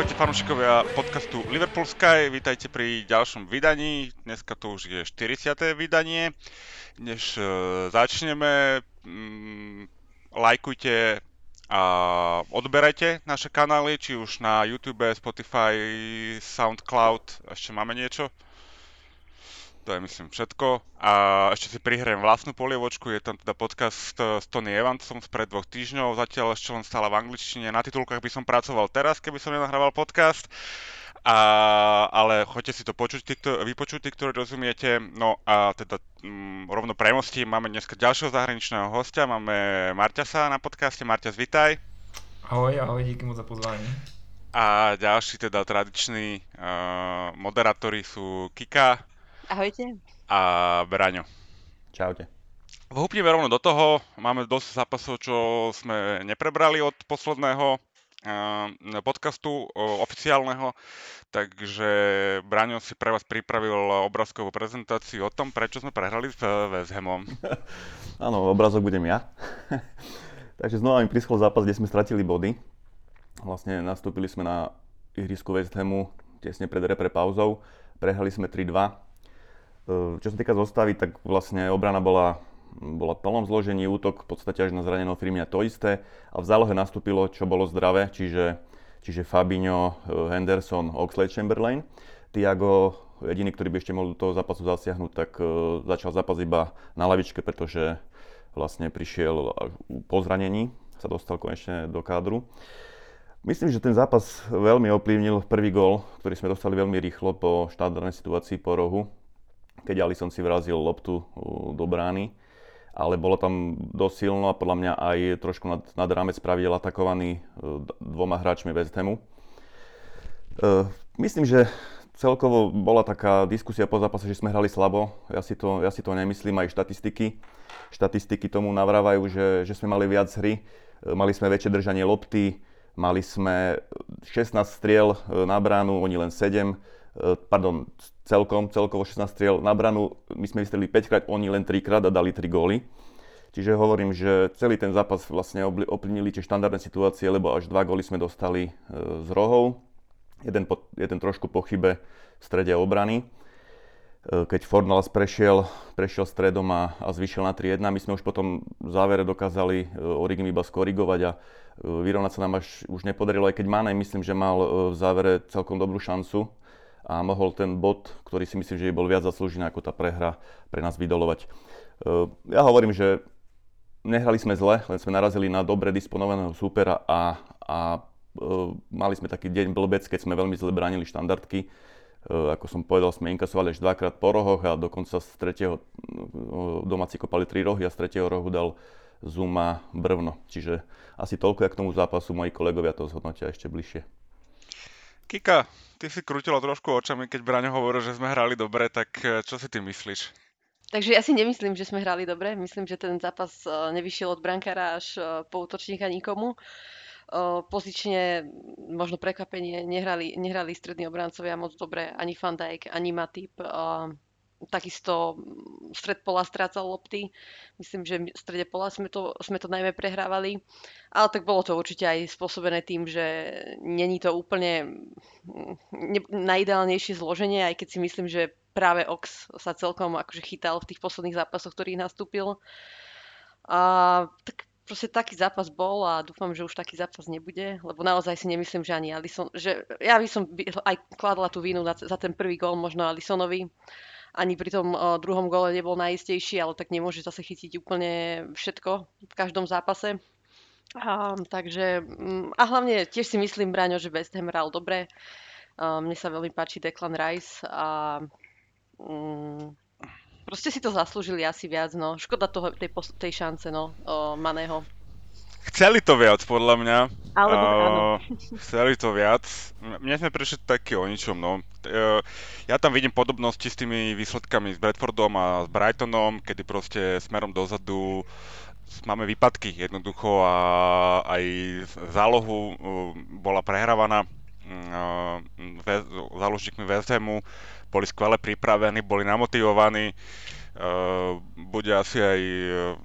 Ahojte fanúšikovia podcastu Liverpool Sky, vítajte pri ďalšom vydaní. Dneska to už je 40. vydanie. Než uh, začneme, um, lajkujte a odberajte naše kanály, či už na YouTube, Spotify, Soundcloud, ešte máme niečo? To je myslím všetko. A ešte si prihrajem vlastnú polievočku, je tam teda podcast s Tony Evansom spred dvoch týždňov, zatiaľ ešte len stále v angličtine. Na titulkách by som pracoval teraz, keby som nenahrával podcast. A, ale choďte si to počuť, tí, kto, vypočuť, tí, ktorí rozumiete. No a teda m, mm, rovno premostím, máme dneska ďalšieho zahraničného hostia, máme Marťasa na podcaste. Marťas, vitaj. Ahoj, ahoj, díky moc za pozvání. A ďalší teda tradiční uh, moderátori sú Kika. Ahojte. A Braňo. Čaute. Vhupneme rovno do toho. Máme dosť zápasov, čo sme neprebrali od posledného uh, podcastu oficiálneho, takže Braňo si pre vás pripravil obrazkovú prezentáciu o tom, prečo sme prehrali s West Hamom. Áno, obrazok budem ja. takže znova mi prischol zápas, kde sme stratili body. Vlastne nastúpili sme na ihrisku West Hamu tesne pred repre pauzou. Prehrali sme 3-2 čo sa týka zostavy, tak vlastne obrana bola, bola v plnom zložení, útok v podstate až na zraneného Firmina to isté a v zálohe nastúpilo, čo bolo zdravé, čiže, čiže Fabinho, eh, Henderson, Oxlade Chamberlain. Tiago, jediný, ktorý by ešte mohol do toho zápasu zasiahnuť, tak uh, začal zápas iba na lavičke, pretože vlastne prišiel po zranení, sa dostal konečne do kádru. Myslím, že ten zápas veľmi ovplyvnil prvý gól, ktorý sme dostali veľmi rýchlo po štandardnej situácii po rohu keď Alisson si vrazil loptu do brány, ale bolo tam dosť silno a podľa mňa aj trošku nad, nad rámec pravidel atakovaný e, dvoma hráčmi West Hamu. E, myslím, že celkovo bola taká diskusia po zápase, že sme hrali slabo. Ja si to, ja si to nemyslím, aj štatistiky. Štatistiky tomu navrávajú, že, že sme mali viac hry, mali sme väčšie držanie lopty, mali sme 16 striel na bránu, oni len 7 Eh, pardon, celkom, celkovo 16 striel na branu, my sme vystrelili 5 krát, oni len 3 krát a dali 3 góly. Čiže hovorím, že celý ten zápas vlastne ovplyvnili tie štandardné situácie, lebo až dva góly sme dostali eh, z rohov. Jeden, po, jeden trošku po chybe v strede obrany. Eh, keď Fornals prešiel, prešiel stredom a, a zvyšil na 3-1, my sme už potom v závere dokázali Origim iba skorigovať a vyrovnať sa nám až už nepodarilo, aj keď Mane myslím, že mal v závere celkom dobrú šancu a mohol ten bod, ktorý si myslím, že bol viac zaslúžený ako tá prehra, pre nás vydolovať. E, ja hovorím, že nehrali sme zle, len sme narazili na dobre disponovaného súpera a, a e, mali sme taký deň blbec, keď sme veľmi zle bránili štandardky. E, ako som povedal, sme inkasovali až dvakrát po rohoch a dokonca z tretieho domáci kopali tri rohy a z tretieho rohu dal Zuma brvno. Čiže asi toľko, jak k tomu zápasu moji kolegovia to zhodnotia ešte bližšie. Kika, ty si krútila trošku očami, keď Braňo hovoril, že sme hrali dobre, tak eh, čo si ty myslíš? Takže ja si nemyslím, že sme hrali dobre. Myslím, že ten zápas eh, nevyšiel od brankára až eh, po útočníka nikomu. Pozične možno prekvapenie nehrali, nehrali strední obrancovia moc dobre, ani Van Dijk, ani Matip. Takisto stred pola strácal lopty. Myslím, že v strede pola sme to, sme to najmä prehrávali. Ale tak bolo to určite aj spôsobené tým, že není to úplne mm, najideálnejšie zloženie, aj keď si myslím, že práve Ox sa celkom akože chytal v tých posledných zápasoch, ktorých nastúpil. A tak proste taký zápas bol a dúfam, že už taký zápas nebude, lebo naozaj si nemyslím, že ani Alison, že ja by som aj kladla tú vínu za ten prvý gól možno Alisonovi, ani pri tom druhom gole nebol najistejší, ale tak nemôže zase chytiť úplne všetko v každom zápase. A, takže, mm, a hlavne tiež si myslím, Braňo, že West Ham hral dobre. A, mne sa veľmi páči Declan Rice a um, proste si to zaslúžili asi viac, no. Škoda toho, tej, tej šance, no, o, Maného. Chceli to viac, podľa mňa. Ale uh, Chceli to viac. Mne sme prišli taký o ničom, no. Uh, ja tam vidím podobnosti s tými výsledkami s Bradfordom a s Brightonom, kedy proste smerom dozadu máme výpadky jednoducho a aj zálohu uh, bola prehrávaná uh, záložníkmi West Hamu, boli skvele pripravení, boli namotivovaní. Uh, bude asi aj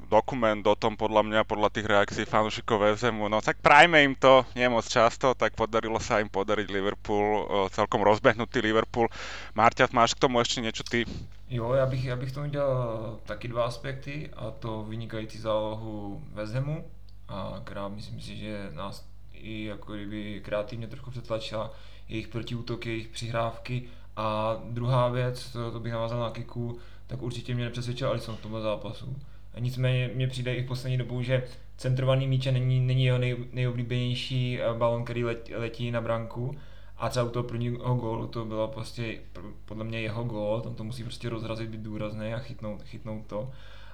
dokument o tom podľa mňa, podľa tých reakcií fanúšikov VZMu. No tak prajme im to, nie moc často, tak podarilo sa im podariť Liverpool, uh, celkom rozbehnutý Liverpool. Marťas, máš k tomu ešte niečo ty? Jo, já bych, já bych tomu dělal taky dva aspekty, a to vynikající zálohu Vezhemu, a která myslím si, že nás i jako kdyby kreativně trošku přetlačila jejich protiútoky, jejich přihrávky. A druhá věc, to, to bych navázal na Kiku, tak určitě mě nepřesvědčil Alisson v tomhle zápasu. A nicméně mně přijde i v poslední dobou, že centrovaný míče není, není jeho nej, nejoblíbenější eh, balon, který let, letí na branku. A třeba u toho prvního gólu to bylo prostě podle mě jeho gól, tam to musí prostě rozrazit, být důrazný a chytnout, chytnout to.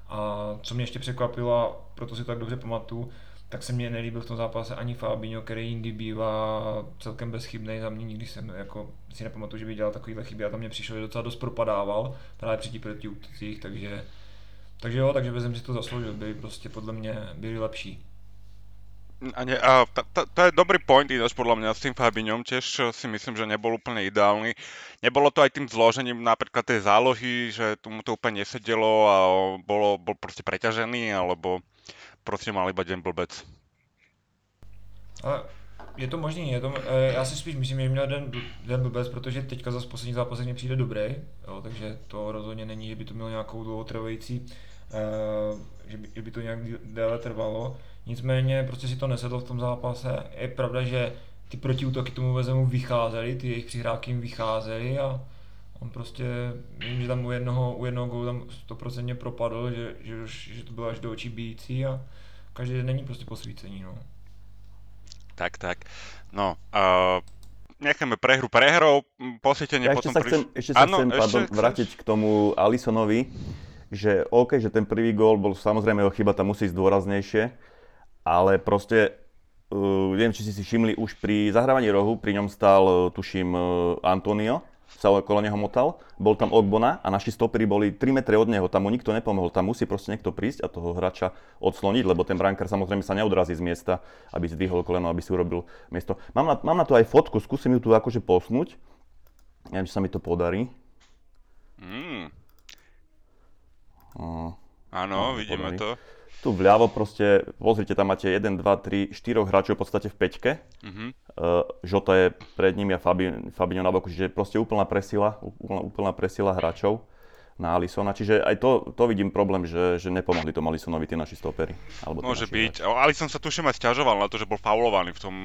A co mě ještě překvapilo, proto si to tak dobře pamatuju, tak se mně nelíbil v tom zápase ani Fabinho, který jindy bývá celkem bezchybný. Za mě nikdy jsem jako, si nepamatuju, že by dělal takovýhle chyby a tam mě přišlo, že docela dost propadával právě při těch protiútocích, takže, takže jo, takže vezem si to zasloužil, byli prostě podle mě byli lepší. A, ne, a t- t- to je dobrý point ináč podľa mňa s tým Fabiňom tiež si myslím, že nebol úplne ideálny. Nebolo to aj tým zložením napríklad tej zálohy, že tomu to úplne nesedelo a bolo, bol proste preťažený, alebo prostě mal iba den blbec. Je to možný, je to, e, já si spíš myslím, že měl den, den blbec, protože teďka za poslední zápas mě přijde dobrý, jo, takže to rozhodně není, že by to mělo nějakou dlouhotrvající, e, že, by, že by to nějak déle trvalo. Nicméně prostě si to nesedlo v tom zápase. Je pravda, že ty protiútoky tomu vezemu vycházely, ty jejich přihrávky jim vycházely a on prostě, vím, že tam u jednoho, u jednoho gólu tam 100% propadl, že, že, že to bylo až do očí bíjící a každý den není prostě posvícení, no. Tak, tak. No, uh, necháme prehru prehrou, posvietenie ja potom... Ešte sa chcem, ešte sa ano, chcem ešte pardon, vrátiť k tomu Alisonovi, že OK, že ten prvý gól bol samozrejme jeho chyba, tam musí ísť dôraznejšie, ale proste uh, neviem, či si si všimli, už pri zahrávaní rohu, pri ňom stál, uh, tuším, uh, Antonio, sa okolo neho motal, bol tam Ogbona a naši stopery boli 3 metre od neho, tam mu nikto nepomohol, tam musí proste niekto prísť a toho hráča odsloniť, lebo ten brankár samozrejme sa neodrazí z miesta, aby zdvihol koleno, aby si urobil miesto. Mám na, mám na to aj fotku, skúsim ju tu akože posnúť, neviem, či sa mi to podarí. Mm. Áno, no, vidíme podarí. to tu vľavo proste, pozrite, tam máte 1, 2, 3, 4 hráčov v podstate v peťke. Mm-hmm. Uh, Žota je pred nimi a Fabi, Fabinho na boku, čiže proste úplná presila, úplná, úplná presila hráčov na Alisona, čiže aj to, to vidím problém, že, že nepomohli tomu Alisonovi tí naši stopery. Alebo Môže byť. Hráči. Alison sa tuším aj stiažoval na to, že bol faulovaný v, tom,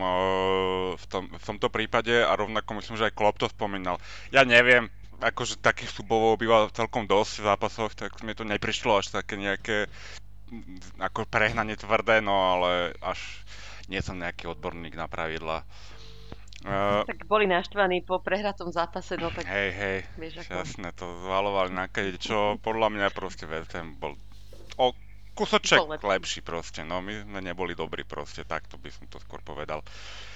v, tom, v tomto prípade a rovnako myslím, že aj Klopp to spomínal. Ja neviem, akože takých súbovov býva celkom dosť v zápasoch, tak mi to neprišlo až také nejaké ako prehnanie tvrdé, no ale až nie som nejaký odborník na pravidla. Uh, tak boli naštvaní po prehratom zápase, no tak... Hej, hej, vieš, ako... jasne, to zvalovali na keď, čo podľa mňa proste ten bol o kusoček lepší. lepší proste, no my sme neboli dobrí proste, takto by som to skôr povedal. Uh,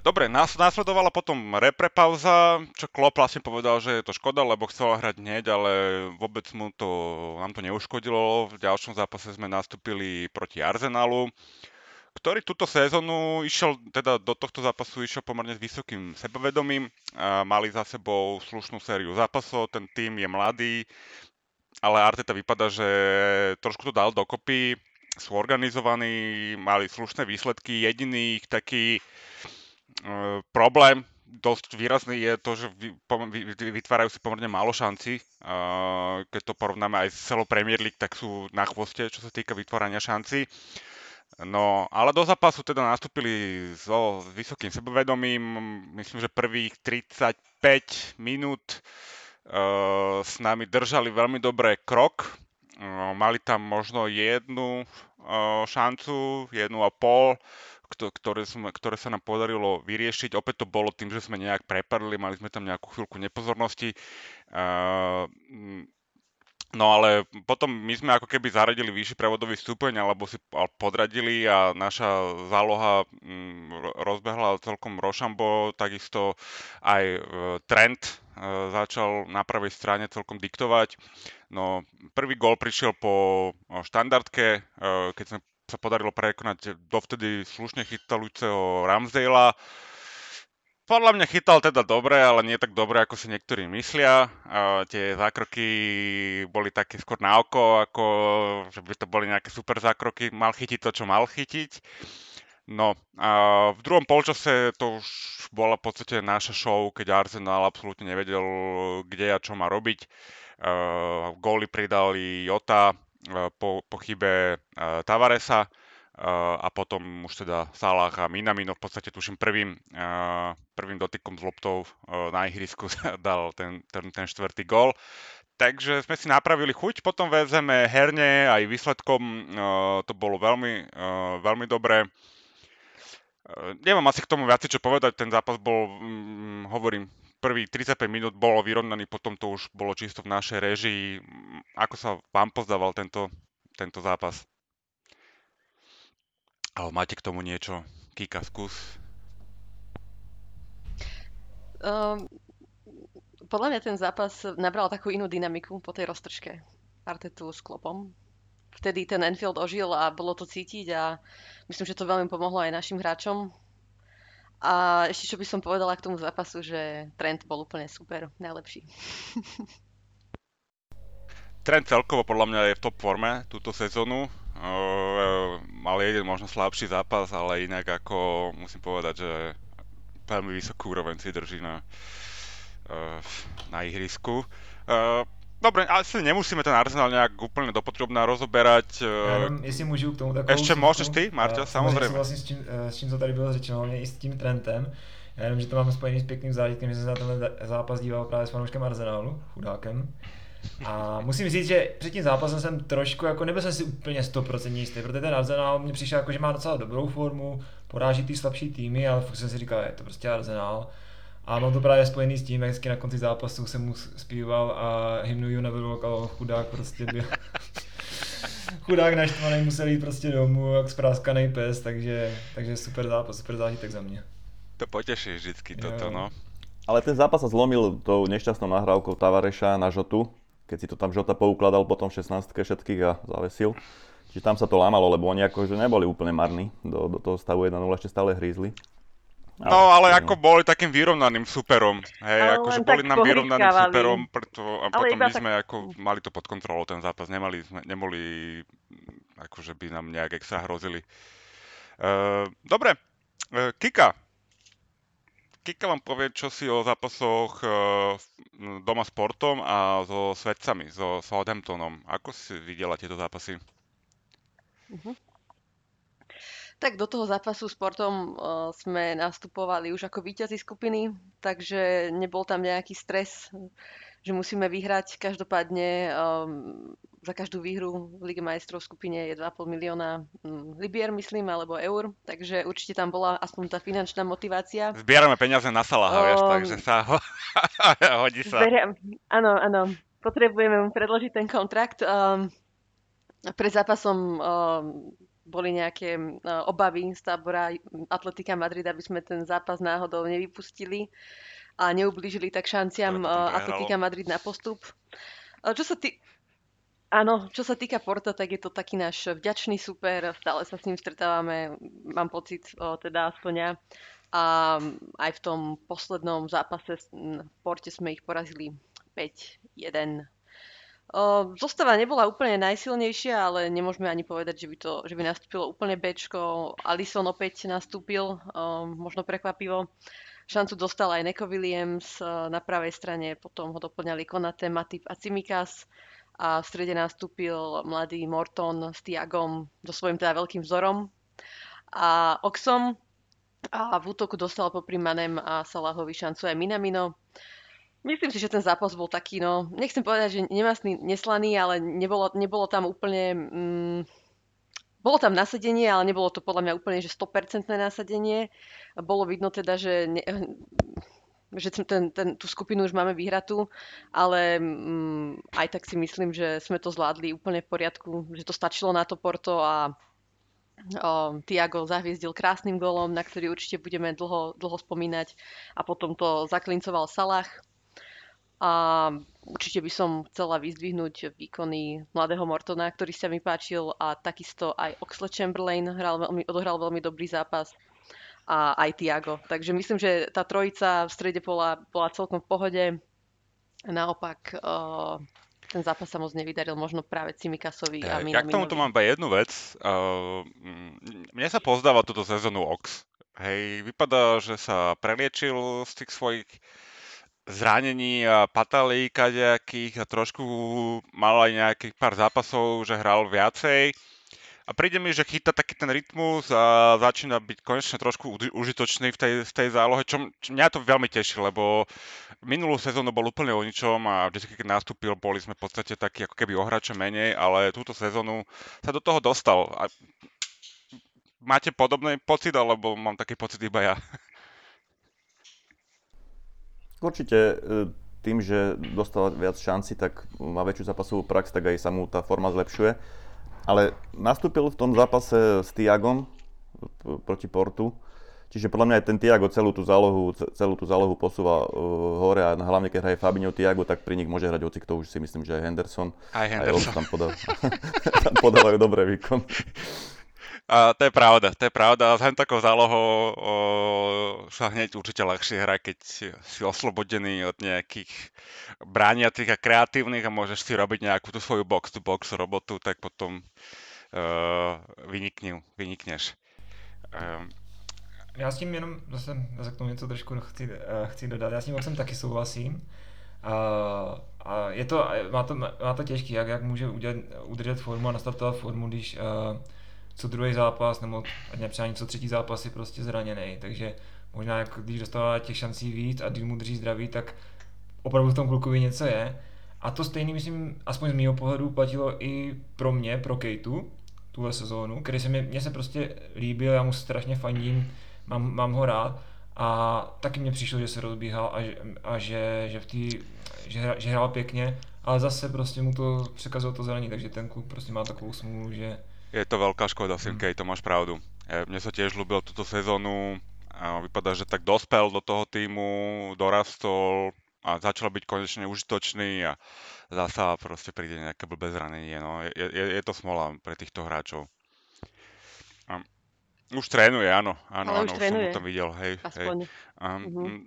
dobre, nás, následovala potom repre pauza, čo Klopp vlastne povedal, že je to škoda, lebo chcela hrať hneď, ale vôbec mu to, nám to neuškodilo. V ďalšom zápase sme nastúpili proti Arsenalu, ktorý túto sezónu išiel, teda do tohto zápasu išiel pomerne s vysokým sebavedomím. Mali za sebou slušnú sériu zápasov, ten tým je mladý, ale Arteta vypadá, že trošku to dal dokopy, sú organizovaní, mali slušné výsledky. Jediný ich taký E, problém dosť výrazný je to, že vytvárajú si pomerne málo šanci. Keď to porovnáme aj s celou Premier League, tak sú na chvoste, čo sa týka vytvárania šanci. No, ale do zápasu teda nastúpili so vysokým sebavedomím. Myslím, že prvých 35 minút uh, s nami držali veľmi dobré krok. Mali tam možno jednu šancu, jednu a pol ktoré, sme, ktoré sa nám podarilo vyriešiť. Opäť to bolo tým, že sme nejak prepadli, mali sme tam nejakú chvíľku nepozornosti. Uh, No ale potom my sme ako keby zaradili vyšší prevodový stupeň alebo si podradili a naša záloha mm, rozbehla celkom rošambo, takisto aj e, trend e, začal na pravej strane celkom diktovať. No prvý gol prišiel po štandardke, e, keď sme sa podarilo prekonať dovtedy slušne chytalujúceho Ramsdale'a. podľa mňa chytal teda dobre, ale nie tak dobre, ako si niektorí myslia. Uh, tie zákroky boli také skôr na oko, ako že by to boli nejaké super zákroky. Mal chytiť to, čo mal chytiť. No a v druhom polčase to už bola v podstate naša show, keď Arsenal absolútne nevedel, kde a čo má robiť. Uh, góly pridali Jota po, po chybe uh, Tavaresa a potom už teda Salah a Minamino v podstate tuším prvým, prvým dotykom s loptou na ihrisku dal ten, ten, ten štvrtý gól. Takže sme si napravili chuť, potom vezeme herne, aj výsledkom to bolo veľmi, veľmi dobré. Nemám asi k tomu viac čo povedať, ten zápas bol, mm, hovorím, prvý 35 minút bolo vyrovnaný, potom to už bolo čisto v našej režii. Ako sa vám pozdával tento, tento zápas? Ale máte k tomu niečo? Kika, skús. Um, podľa mňa ten zápas nabral takú inú dynamiku po tej roztržke Artetu s Klopom. Vtedy ten Enfield ožil a bolo to cítiť a myslím, že to veľmi pomohlo aj našim hráčom. A ešte čo by som povedala k tomu zápasu, že trend bol úplne super, najlepší. Trend celkovo podľa mňa je v top forme túto sezónu mal jeden možno slabší zápas, ale inak ako musím povedať, že veľmi vysokú úroveň si drží na, na ihrisku. Dobre, asi nemusíme ten Arsenal nejak úplne dopodrobná rozoberať. Já jenom, jestli můžu k tomu takovou Ještě můžeš ty, Marťa, samozřejmě. Vlastně s tím, s čím to tady bylo řečeno, hlavně i s tím Trentem. Já jenom, že to máme spojený s pěkným zážitkem, že jsem se na tenhle zápas díval právě s fanouškem Arsenalu, chudákem. A musím říct, že před tím zápasem jsem trošku, jako nebyl jsem si úplně 100% jistý, protože ten Arsenal mi přišel jako, že má docela dobrou formu, poráží ty slabší týmy, ale fakt jsem si říkal, je to prostě Arsenal. A mám to právě spojený s tím, jak na konci zápasu jsem mu zpíval a hymnu You Never Walk Alone, chudák prostě byl. chudák naštvaný musel jít prostě domů, jak spráskaný pes, takže, takže super zápas, super zážitek za mě. To poteší vždycky toto, jo. no. Ale ten zápas sa zlomil tou nešťastnou nahrávkou Tavareša na Žotu, keď si to tam Žota poukladal potom v 16 všetkých a zavesil. Čiže tam sa to lámalo, lebo oni akože neboli úplne marní. Do, do toho stavu 1-0 ešte stále hrízli. No, ale no. ako boli takým vyrovnaným superom. Hej, ale akože boli nám vyrovnaným superom, preto, a ale potom my sme tak... ako mali to pod kontrolou ten zápas. Nemali sme, neboli, akože by nám nejak extra hrozili. Uh, dobre, uh, Kika, Kika vám povie, čo si o zápasoch e, doma s Portom a so Svedcami, so Southamptonom. Ako si videla tieto zápasy? Uh-huh. Tak do toho zápasu s Portom uh, sme nastupovali už ako víťazi skupiny, takže nebol tam nejaký stres, že musíme vyhrať. Každopádne um, za každú výhru v Lige majstrov skupine je 2,5 milióna mm, libier, myslím, alebo eur, takže určite tam bola aspoň tá finančná motivácia. Zbierame peniaze na Salaha, um, vieš, takže sa ho... hodí sa. Zberia... Áno, áno, potrebujeme mu predložiť ten kontrakt. Um, pred zápasom um, boli nejaké uh, obavy z tábora Atletika Madrid, aby sme ten zápas náhodou nevypustili a neublížili tak šanciam uh, Atletika Madrid na postup. Uh, čo sa ty... Áno, čo sa týka Porta, tak je to taký náš vďačný super, stále sa s ním stretávame, mám pocit, teda aspoň ja. A aj v tom poslednom zápase v Porte sme ich porazili 5-1. Zostava nebola úplne najsilnejšia, ale nemôžeme ani povedať, že by, to, že by nastúpilo úplne Bčko. Alison opäť nastúpil, možno prekvapivo. Šancu dostal aj Neko Williams na pravej strane, potom ho doplňali Konate, Matip a Cimikas a v strede nastúpil mladý Morton s Tiagom, so svojím teda veľkým vzorom a Oxom a v útoku dostal popri Manem a Salahovi šancu aj Minamino. Myslím si, že ten zápas bol taký, no, nechcem povedať, že nemasný, neslaný, ale nebolo, nebolo tam úplne, mm, bolo tam nasadenie, ale nebolo to podľa mňa úplne, že 100% nasadenie. Bolo vidno teda, že ne, že ten, ten, tú skupinu už máme vyhratú, ale mm, aj tak si myslím, že sme to zvládli úplne v poriadku, že to stačilo na to Porto a o, Tiago zahviezdil krásnym golom, na ktorý určite budeme dlho, dlho spomínať a potom to zaklincoval Salah. A určite by som chcela vyzdvihnúť výkony mladého Mortona, ktorý sa mi páčil a takisto aj Oxlade Chamberlain hral veľmi, odohral veľmi dobrý zápas a aj Tiago. Takže myslím, že tá trojica v strede bola, bola celkom v pohode. Naopak uh, ten zápas sa moc nevydaril, možno práve Cimikasovi a Ja k tomuto Minaminovi. mám iba jednu vec. Uh, mne sa pozdáva túto sezónu Ox. Hej, vypadá, že sa preliečil z tých svojich zranení a patalí kadejakých a trošku mal aj nejakých pár zápasov, že hral viacej. A príde mi, že chytá taký ten rytmus a začína byť konečne trošku uži- užitočný v tej, v tej zálohe, čo, čo mňa to veľmi teší, lebo minulú sezónu bol úplne o ničom a vždy, keď nastúpil, boli sme v podstate takí ako keby o menej, ale túto sezónu sa do toho dostal. A máte podobný pocit, alebo mám taký pocit iba ja? Určite e, tým, že dostal viac šanci, tak má väčšiu zápasovú prax, tak aj sa mu tá forma zlepšuje. Ale nastúpil v tom zápase s Tiagom proti Portu, čiže podľa mňa aj ten Tiago celú tú zálohu, ce- celú tú zálohu posúva uh, hore a hlavne keď hraje Fabinho Tiago, tak pri nich môže hrať hoci kto už si myslím, že aj Henderson. Aj Aj Henderson. tam, podá, tam podávajú dobré výkon. A to je pravda, to je pravda. S takou zálohou o, sa hneď určite ľahšie hrá, keď si oslobodený od nejakých brániacich a kreatívnych a môžeš si robiť nejakú tú svoju box-to-box robotu, tak potom uh, vynikni, vynikneš. Um, Já s tím jenom zase, k tomu něco trošku chci, eh, chci dodat. Já s tím Oxem taky souhlasím. A, a je to, má to, má to těžký, jak, jak může udělat, udržet formu a nastartovat formu, když uh, co druhý zápas, nebo ať nepřání co třetí zápas je prostě zraněný. Takže možná jak, když dostává těch šancí víc a když mu drží zdraví, tak opravdu v tom klukovi něco je. A to stejný, myslím, aspoň z mého pohledu platilo i pro mě, pro Kejtu, tuhle sezónu, který se mi, mně se prostě líbil, já mu strašně fandím, mám, mám ho rád a taky mně přišlo, že se rozbíhal a že, a že, že, v tý, že, hra- že hrál pěkně, ale zase prostě mu to překazilo to zranění, takže ten kluk prostě má takovou smůlu, že je to veľká škoda, Mm. Simkej, to máš pravdu. E, Mne sa tiež ľúbil túto sezónu. A vypadá, že tak dospel do toho týmu, dorastol a začal byť konečne užitočný a zasa proste príde nejaké blbé zranenie. No. Je, je, je to smola pre týchto hráčov. A už trénuje, áno. áno, Ale áno, už som trénuje. ho to videl. Hej, hej. Aspoň. Mhm. mm, mm,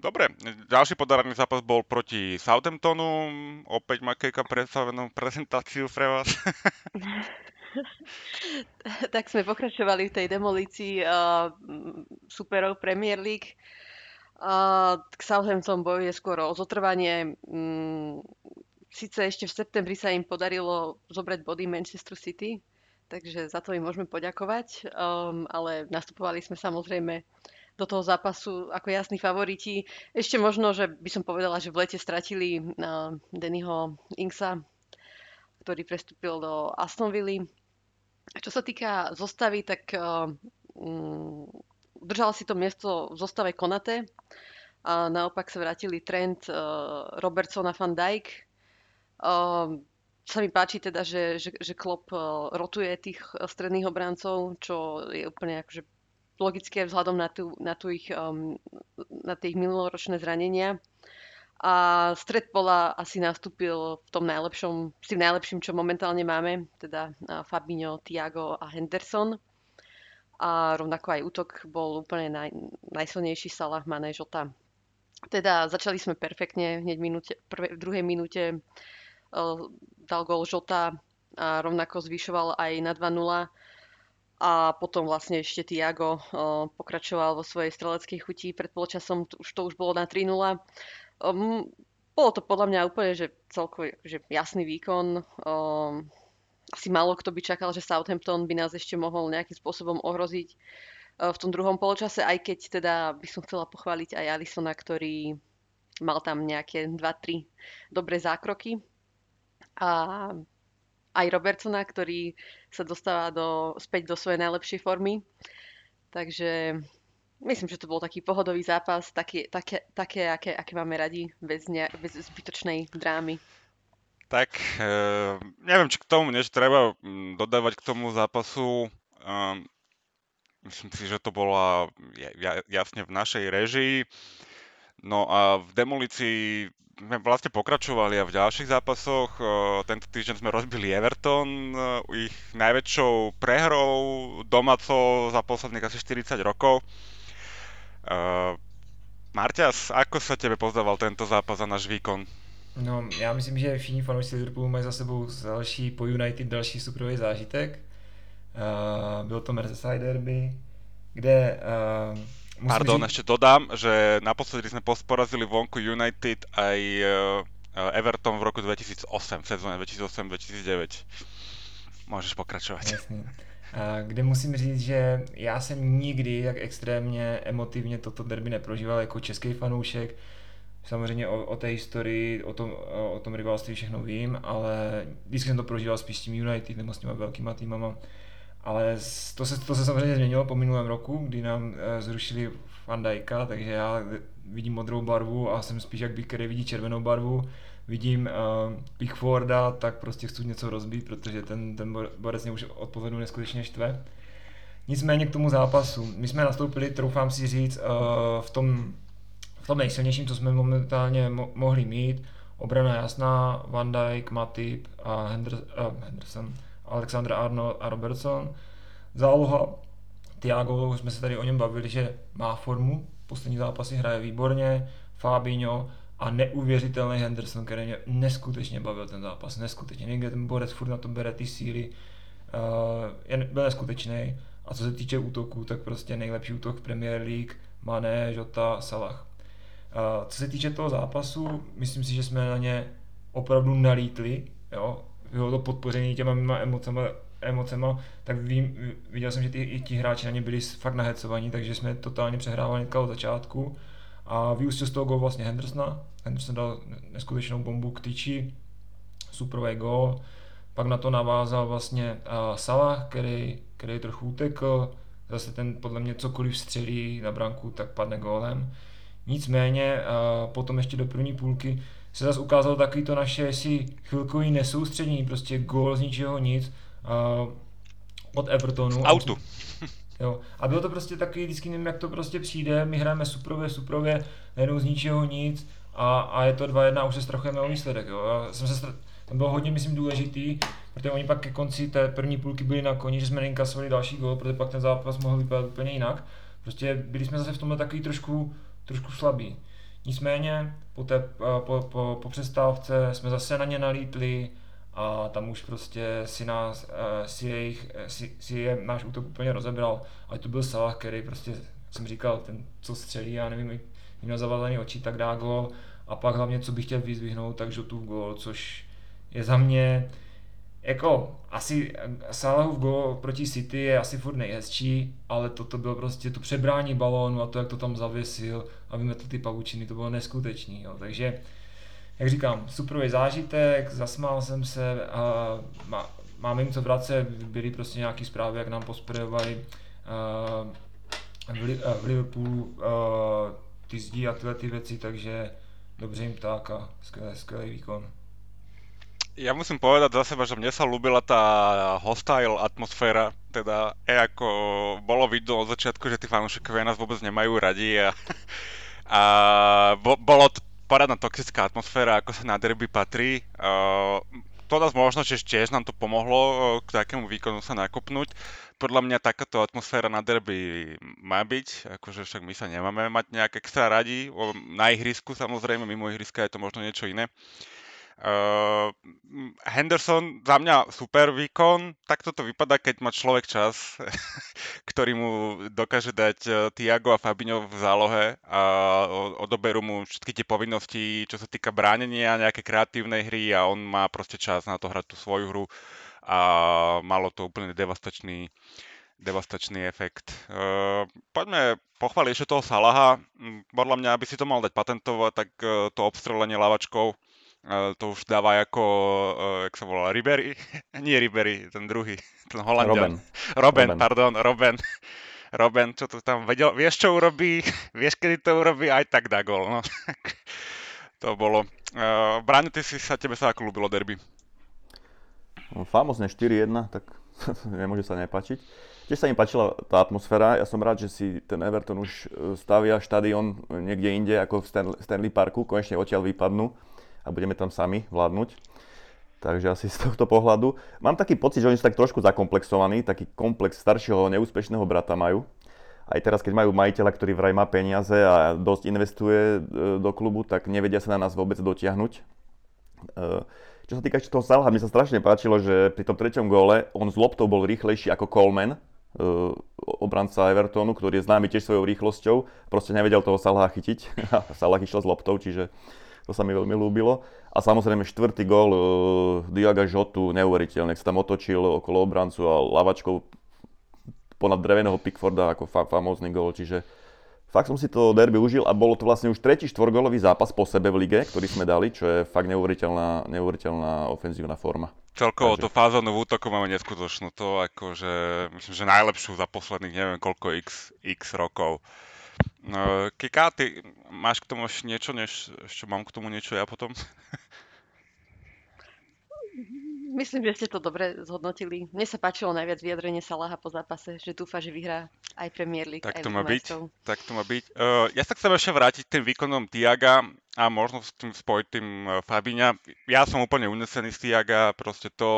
dobre, ďalší podarený zápas bol proti Southamptonu. Opäť Makejka predstavenú prezentáciu pre vás. tak sme pokračovali v tej demolícii uh, superov Premier League. Uh, k Southampton bojuje skôr o zotrvanie. Mm, Sice ešte v septembri sa im podarilo zobrať body Manchester City, takže za to im môžeme poďakovať, um, ale nastupovali sme samozrejme do toho zápasu ako jasní favoriti. Ešte možno, že by som povedala, že v lete stratili uh, Dannyho Inksa, ktorý prestúpil do Aston Villa. Čo sa týka zostavy, tak uh, um, udržala si to miesto v zostave Konate a naopak sa vrátili Trent, uh, Robertson a Van Dijk. Uh, sa mi páči teda, že, že, že Klopp rotuje tých stredných obrancov, čo je úplne akože logické vzhľadom na, tú, na, tú ich, um, na tie minuloročné zranenia. A stred pola asi nastúpil v tom najlepšom, s tým najlepším, čo momentálne máme, teda Fabinho, Tiago a Henderson. A rovnako aj útok bol úplne naj, najsilnejší Salah, Mané, Žota. Teda začali sme perfektne, hneď minúte, prvé, v druhej minúte uh, dal gol Žota a rovnako zvyšoval aj na 2-0 a potom vlastne ešte Tiago pokračoval vo svojej streleckej chuti. Pred polčasom už, to už bolo na 3-0. Um, bolo to podľa mňa úplne, že celkovo že jasný výkon. Um, asi málo kto by čakal, že Southampton by nás ešte mohol nejakým spôsobom ohroziť uh, v tom druhom poločase, aj keď teda by som chcela pochváliť aj Alisona, ktorý mal tam nejaké 2-3 dobré zákroky. A aj Robertsona, ktorý sa dostáva do, späť do svojej najlepšej formy. Takže myslím, že to bol taký pohodový zápas, také, také, také aké, aké máme radi, bez, ne, bez zbytočnej drámy. Tak, e, neviem, či k tomu niečo treba mm, dodávať k tomu zápasu. Um, myslím si, že to bola ja, jasne v našej režii. No a v demolícii sme vlastne pokračovali a v ďalších zápasoch. Tento týždeň sme rozbili Everton, ich najväčšou prehrou domácou za posledných asi 40 rokov. Marťas, ako sa tebe pozdával tento zápas a náš výkon? No, já myslím, že všichni fanoušci Liverpoolu mají za sebou další po United další superový zážitek. Uh, byl to Merseyside derby, kde uh, Musím Pardon, ešte dodám, že naposledy sme porazili vonku United aj uh, Everton v roku 2008, v sezóne 2008-2009. Můžeš pokračovat. Jasně. A kde musím říct, že já jsem nikdy tak extrémně emotivně toto derby neprožíval jako český fanoušek. Samozřejmě o, o té historii, o tom, o tom rivalství všechno vím, ale vždycky jsem to prožíval spíš s tím United nebo s těma velkýma týmama. Ale to se, to se samozřejmě změnilo po minulém roku, kdy nám e, zrušili Van Dijka, takže já vidím modrou barvu a jsem spíš jak by, který vidí červenou barvu. Vidím uh, Pickforda, tak prostě chci něco rozbít, protože ten, ten borec mě už od pohledu neskutečně štve. Nicméně k tomu zápasu. My jsme nastoupili, troufám si říct, uh, v, tom, v tom nejsilnějším, co jsme momentálně mo- mohli mít. Obrana jasná, Van Dijk, Matip a Henderson, uh, Henderson Alexander Arnold a Robertson. Záloha Tiago, už jsme se tady o něm bavili, že má formu, poslední zápasy hraje výborně, Fabinho a neuvěřitelný Henderson, který mě neskutečně bavil ten zápas, neskutečně. Někde ten borec furt na to bere ty síly, uh, je, byl neskutečný. A co se týče útoku, tak prostě nejlepší útok Premier League, Mané, Jota, Salah. Uh, co se týče toho zápasu, myslím si, že jsme na ně opravdu nalítli, jo, bylo to podpoření těma emocema, emocema, tak vím, viděl jsem, že ty, i ti hráči na ně byli fakt nahecovaní, takže jsme totálně přehrávali od začátku a vyústil z toho gol vlastně Hendersona. Henderson dal neskutečnou bombu k tyči, superový gol. Pak na to navázal vlastně uh, Salah, který, který trochu utekl. Zase ten podle mě cokoliv střelí na branku, tak padne gólem. Nicméně uh, potom ještě do první půlky se zase ukázalo takový to naše si chvilkový nesoustřední, prostě gól z ničeho nic uh, od Evertonu. Autu. Jo. A bylo to prostě takový, vždycky nevím, jak to prostě přijde, my hrajeme suprově, suprově, najednou z ničeho nic a, a je to 2-1 a už se strachujeme o výsledek. Jo. Já jsem se tam bylo hodně, myslím, důležitý, protože oni pak ke konci té první půlky byli na koni, že jsme neinkasovali další gol, protože pak ten zápas mohl vypadat úplně jinak. Prostě byli jsme zase v tomhle takový trošku, trošku slabí. Nicméně po, té, po, po, po přestávce jsme zase na ně nalítli a tam už prostě si, nás, eh, si, jejich, eh, si, si je náš útok úplně rozebral. A to byl Salah, který prostě, jsem říkal, ten co střelí, já nevím, měl zavalený oči, tak dá gol. A pak hlavně, co bych chtěl vyzvihnout, tak žlutý gol, což je za mě jako asi Salahův gol proti City je asi furt nejhezčí, ale toto bylo prostě to přebrání balónu a to, jak to tam zavěsil a vymetl ty pavučiny, to bylo neskutečný. Jo. Takže, jak říkám, superový zážitek, zasmál jsem se a má, máme jim co vracet, byly prostě nějaký zprávy, jak nám posprejovali uh, v, v Liverpoolu uh, ty zdí a tyhle ty věci, takže dobře jim tak a skvělý, skvělý výkon. Ja musím povedať za seba, že mne sa ľúbila tá hostile atmosféra, teda e, ako bolo vidno od začiatku, že tí fanúšikovia nás vôbec nemajú radi a, a bo, bolo to parádna toxická atmosféra, ako sa na derby patrí. Uh, to nás možno, že tiež nám to pomohlo k takému výkonu sa nakopnúť. Podľa mňa takáto atmosféra na derby má byť, akože však my sa nemáme mať nejak extra radi, na ihrisku samozrejme, mimo ihriska je to možno niečo iné. Uh, Henderson za mňa super výkon, tak toto vypadá, keď má človek čas, ktorý mu dokáže dať uh, Tiago a Fabinho v zálohe a odoberú mu všetky tie povinnosti, čo sa týka bránenia, nejaké kreatívnej hry a on má proste čas na to hrať tú svoju hru a malo to úplne devastačný devastačný efekt. Uh, poďme pochváliť ešte toho Salaha. Podľa mňa, aby si to mal dať patentovať, tak uh, to obstrelenie lavačkou to už dáva ako, uh, jak sa volá, Ribery? Nie Ribery, ten druhý, ten Holandian. Robben. Robben, pardon, Robben. Robben, čo to tam vedel, vieš čo urobí, vieš kedy to urobí, aj tak dá gol. No. to bolo. Uh, Bráňo, ty si sa, tebe sa ako ľúbilo derby? No, famozne 4-1, tak nemôže sa nepáčiť. Tiež sa im páčila tá atmosféra. Ja som rád, že si ten Everton už stavia štadión niekde inde ako v Stanley Parku. Konečne odtiaľ vypadnú a budeme tam sami vládnuť. Takže asi z tohto pohľadu. Mám taký pocit, že oni sú tak trošku zakomplexovaní, taký komplex staršieho neúspešného brata majú. Aj teraz, keď majú majiteľa, ktorý vraj má peniaze a dosť investuje e, do klubu, tak nevedia sa na nás vôbec dotiahnuť. E, čo sa týka toho Salaha, mi sa strašne páčilo, že pri tom treťom góle on s loptou bol rýchlejší ako Coleman, e, obranca Evertonu, ktorý je známy tiež svojou rýchlosťou. Proste nevedel toho Salaha chytiť. Salah išiel s loptou, čiže to sa mi veľmi ľúbilo. A samozrejme štvrtý gól uh, Diaga Žotu, neuveriteľne, sa tam otočil okolo obrancu a lavačkou ponad dreveného Pickforda ako fa- famózny gól, čiže fakt som si to derby užil a bolo to vlastne už tretí štvorgólový zápas po sebe v lige, ktorý sme dali, čo je fakt neuveriteľná, neuveriteľná ofenzívna forma. Celkovo Takže... to fázonu v útoku máme neskutočnú, to akože, myslím, že najlepšiu za posledných neviem koľko x, x rokov. No, Kika, ty máš k tomu ešte niečo, než ešte mám k tomu niečo ja potom? Myslím, že ste to dobre zhodnotili. Mne sa páčilo najviac vyjadrenie Salaha po zápase, že dúfa, že vyhrá aj Premier League, tak to má byť. Tak to má byť. Uh, ja sa chcem ešte vrátiť tým výkonom Tiaga a možno s tým spojiť tým uh, Fabiňa. Ja som úplne unesený z Tiaga, proste to